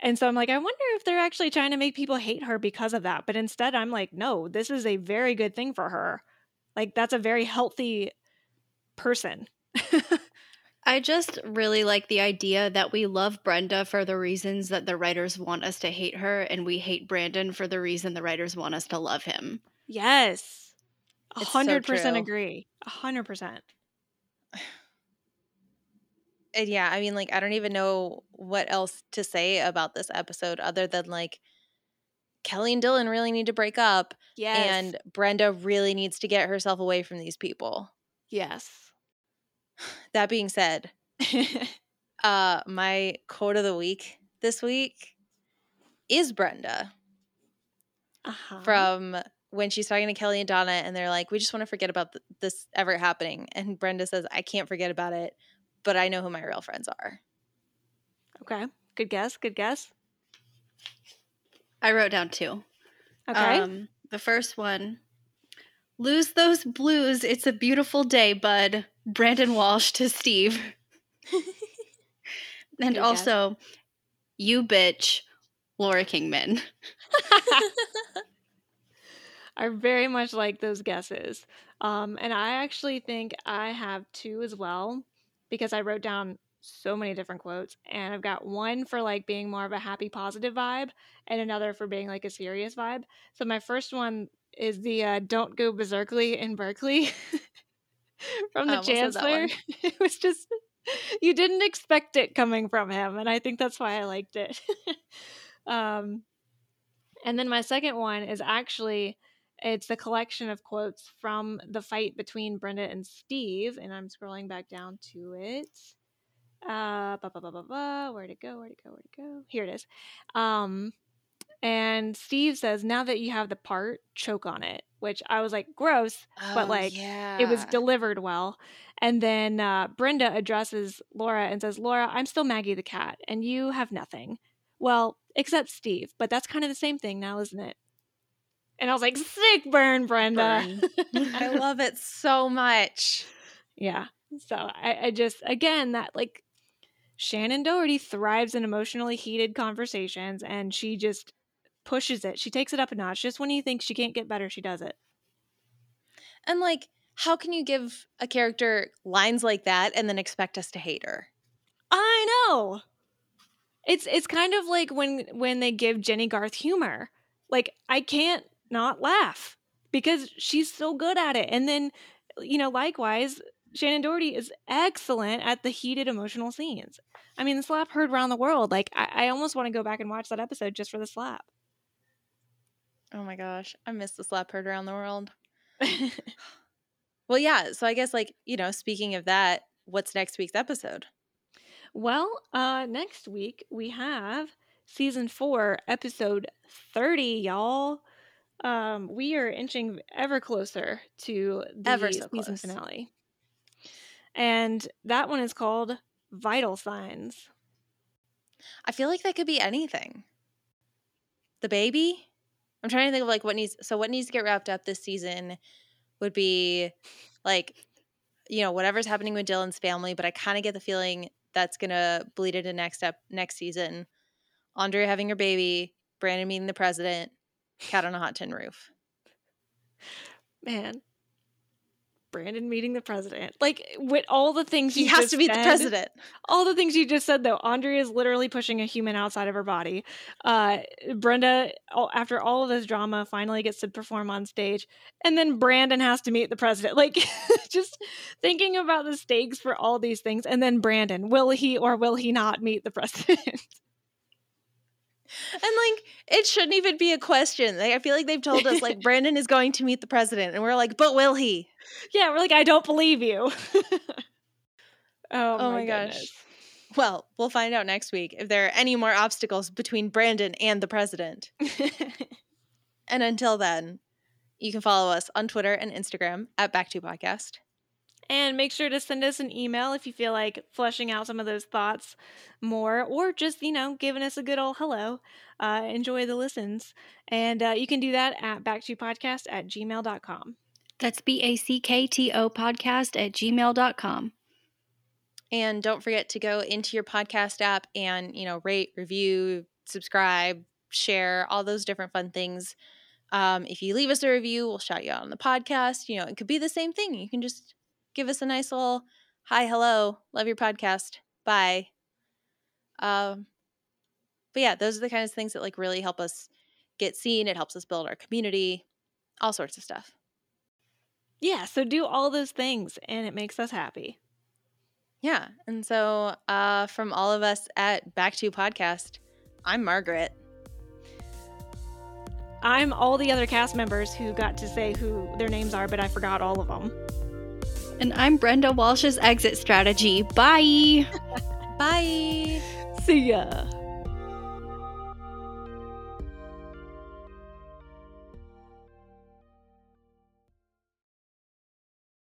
and so i'm like i wonder if they're actually trying to make people hate her because of that but instead i'm like no this is a very good thing for her like that's a very healthy person I just really like the idea that we love Brenda for the reasons that the writers want us to hate her, and we hate Brandon for the reason the writers want us to love him. Yes. A hundred percent true. agree. A hundred percent. And yeah, I mean, like, I don't even know what else to say about this episode other than like Kelly and Dylan really need to break up, Yes. and Brenda really needs to get herself away from these people. yes. That being said, uh, my quote of the week this week is Brenda uh-huh. from when she's talking to Kelly and Donna, and they're like, "We just want to forget about th- this ever happening," and Brenda says, "I can't forget about it, but I know who my real friends are." Okay. Good guess. Good guess. I wrote down two. Okay. Um, the first one lose those blues. It's a beautiful day, bud. Brandon Walsh to Steve. and Good guess. also, you bitch, Laura Kingman. I very much like those guesses. Um, and I actually think I have two as well because I wrote down so many different quotes. And I've got one for like being more of a happy, positive vibe, and another for being like a serious vibe. So my first one is the uh, "Don't go berserkly" in Berkeley from the that Chancellor. It was just you didn't expect it coming from him, and I think that's why I liked it. um, and then my second one is actually it's a collection of quotes from the fight between Brenda and Steve, and I'm scrolling back down to it. Uh, ba, ba, ba, ba, ba. where'd it go? Where'd it go? Where'd it go? Here it is. Um, and Steve says, "Now that you have the part, choke on it," which I was like, gross, but Oh, like yeah, it was delivered well. And then uh, Brenda addresses Laura and says, "Laura, I'm still Maggie the cat, and you have nothing. Well, except Steve, but that's kind of the same thing now, isn't it?" And I was like, "Sick burn, Brenda." I love it so much. Yeah. So I, I just again that like Shannen Doherty thrives in emotionally heated conversations and she just pushes it. She takes it up a notch. Just when you think she can't get better, she does it. And like, how can you give a character lines like that and then expect us to hate her? I know. It's it's kind of like when when they give Jennie Garth humor. Like I can't not laugh because she's so good at it. And then you know, likewise, Shannen Doherty is excellent at the heated emotional scenes. I mean, the slap heard around the world. Like, I, I almost want to go back and watch that episode just for the slap. Oh my gosh, I miss the slap heard around the world. well, yeah. So I guess, like, you know, speaking of that, what's next week's episode? well, uh, next week we have season four, episode 30, y'all. Um, we are inching ever closer to the Ever so season close. finale. And that one is called Vital Signs. I feel like that could be anything. The baby? I'm trying to think of like what needs so what needs to get wrapped up this season would be like you know whatever's happening with Dylan's family, but I kind of get the feeling that's going to bleed into next step next season. Andre having her baby, Brandon meeting the president, cat on a hot tin roof. Man. Brandon meeting the president. Like with all the things He has to meet the president. all the things you just said though andrea is literally pushing a human outside of her body uh brenda after all of this drama finally gets to perform on stage and then brandon has to meet the president like just thinking about the stakes for all these things and then brandon will he or will he not meet the president And like it shouldn't even be a question. Like I feel like they've told us like Brandon is going to meet the president and we're like, "But will he?" yeah we're like i don't believe you oh, Oh my, my gosh. goodness. Well, we'll find out next week if there are any more obstacles between Brandon and the president. And until then, you can follow us on Twitter and Instagram at Back to Podcast. And make sure to send us an email if you feel like fleshing out some of those thoughts more, or just, you know, giving us a good old hello. Uh, enjoy the listens. And uh, you can do that at back2podcast at gmail.com. That's B A C K T O podcast at gmail.com. And don't forget to go into your podcast app and, you know, rate, review, subscribe, share, all those different fun things. Um, if you leave us a review, we'll shout you out on the podcast. You know, it could be the same thing. You can just give us a nice little hi, hello, love your podcast, bye. Um, but yeah, those are the kinds of things that like really help us get seen. It helps us build our community, all sorts of stuff. Yeah, so do all those things, and it makes us happy. Yeah. And so uh, from all of us at Back to Podcast, I'm Margaret. I'm all the other cast members who got to say who their names are, but I forgot all of them. And I'm Brenda Walsh's exit strategy. Bye. Bye. See ya.